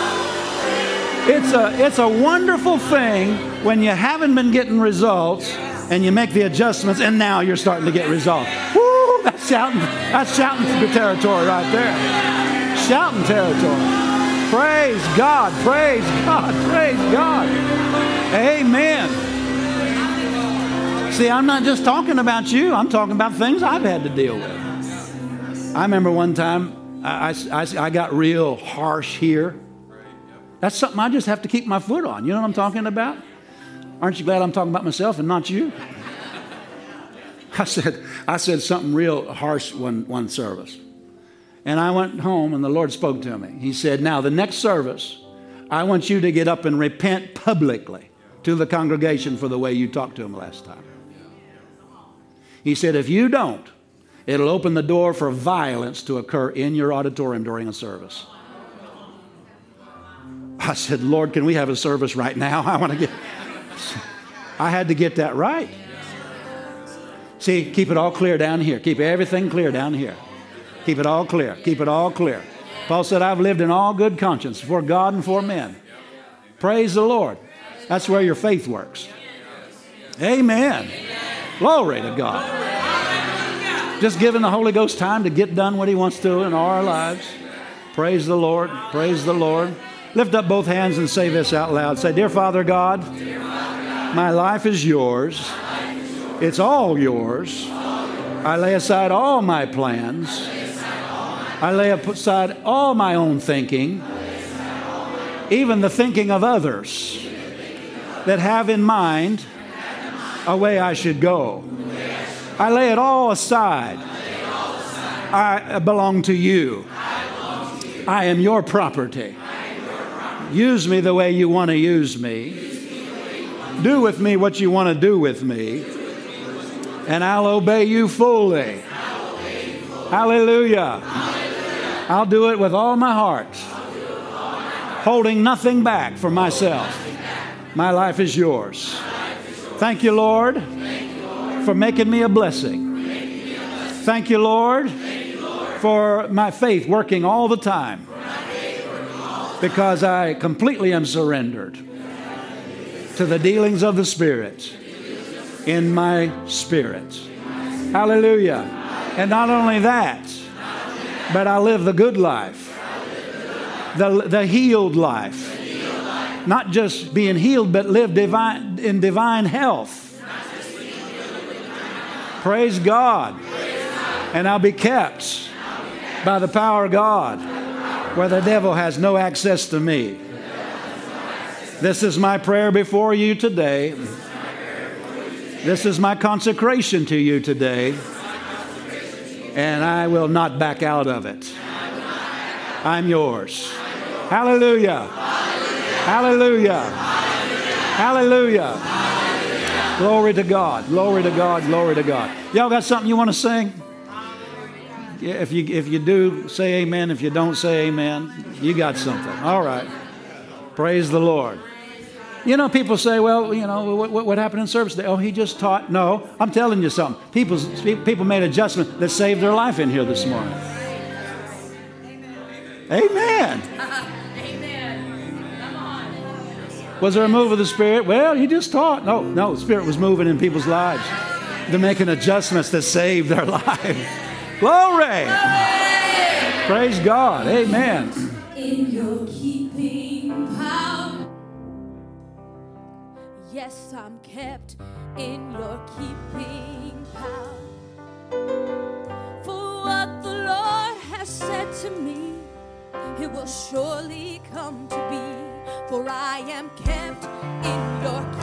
It's a, it's a wonderful thing when you haven't been getting results and you make the adjustments and now you're starting to get results. Woo, that's shouting, that's shouting the territory right there. Shouting territory. Praise God, praise God, praise God. Amen. See, I'm not just talking about you, I'm talking about things I've had to deal with. I remember one time I, I, I got real harsh here. That's something I just have to keep my foot on. You know what I'm talking about? Aren't you glad I'm talking about myself and not you? I said, I said something real harsh one, one service. And I went home and the Lord spoke to me. He said, Now, the next service, I want you to get up and repent publicly to the congregation for the way you talked to them last time. He said, If you don't, it'll open the door for violence to occur in your auditorium during a service. I said, Lord, can we have a service right now? I want to get. I had to get that right. See, keep it all clear down here. Keep everything clear down here. Keep it all clear. Keep it all clear. Paul said, I've lived in all good conscience for God and for men. Praise the Lord. That's where your faith works. Amen. Glory to God. Just giving the Holy Ghost time to get done what He wants to in our lives. Praise the Lord. Praise the Lord. Lift up both hands and say this out loud. Say, Dear Father God, my life is yours. It's all yours. I lay aside all my plans. I lay aside all my own thinking, even the thinking of others that have in mind a way I should go. I lay it all aside. I belong to you. I am your property. Use me the way you want to use me. Do with me what you want to do with me. And I'll obey you fully. Hallelujah. I'll do it with all my heart, holding nothing back for myself. My life is yours. Thank you, Lord, for making me a blessing. Thank you, Lord, for my faith working all the time because I completely am surrendered to the dealings of the Spirit in my spirit. Hallelujah. And not only that, but I live the good life, the, the healed life. Not just being healed, but live divine, in divine health. Praise God. And I'll be kept by the power of God where the devil has no access to me. This is my prayer before you today. This is my consecration to you today and I will not back out of it. I'm yours. Hallelujah. Hallelujah. Hallelujah. Glory to God. Glory to God. Glory to God. Y'all got something you want to sing? If you if you do, say amen. If you don't say amen, you got something. All right. Praise the Lord. You know, people say, well, you know, what, what, happened in service today? Oh, he just taught. No, I'm telling you something. People, people made adjustments that saved their life in here this morning. Amen. Amen. Was there a move of the Spirit? Well, he just taught. No, no, Spirit was moving in people's lives. They're making adjustments that saved their lives. Glory. Glory. Praise God. Amen. In your keeping power. Yes, I'm kept in your keeping power. For what the Lord has said to me, it will surely come to be. For I am kept in your keeping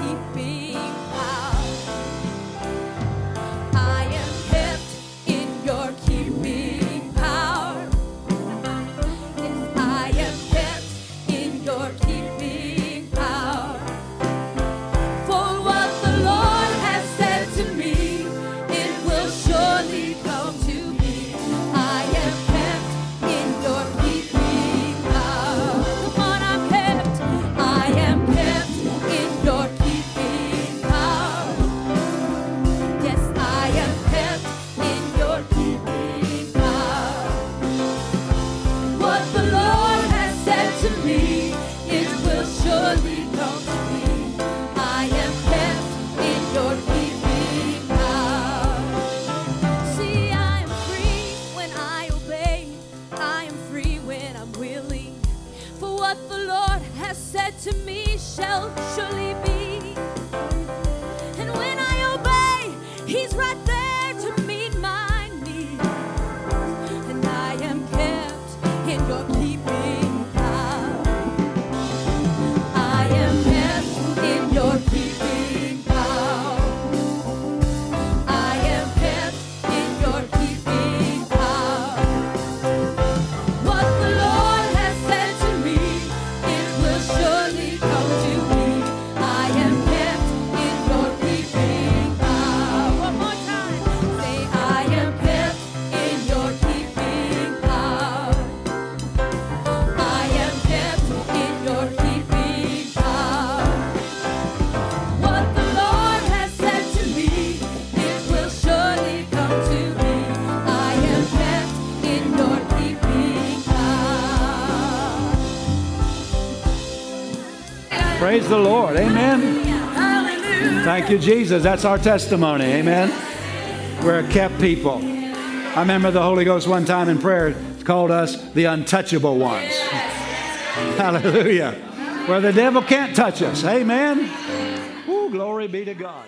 Thank you, Jesus. That's our testimony. Amen. We're a kept people. I remember the Holy Ghost one time in prayer called us the untouchable ones. Hallelujah. Where the devil can't touch us. Amen. Ooh, glory be to God.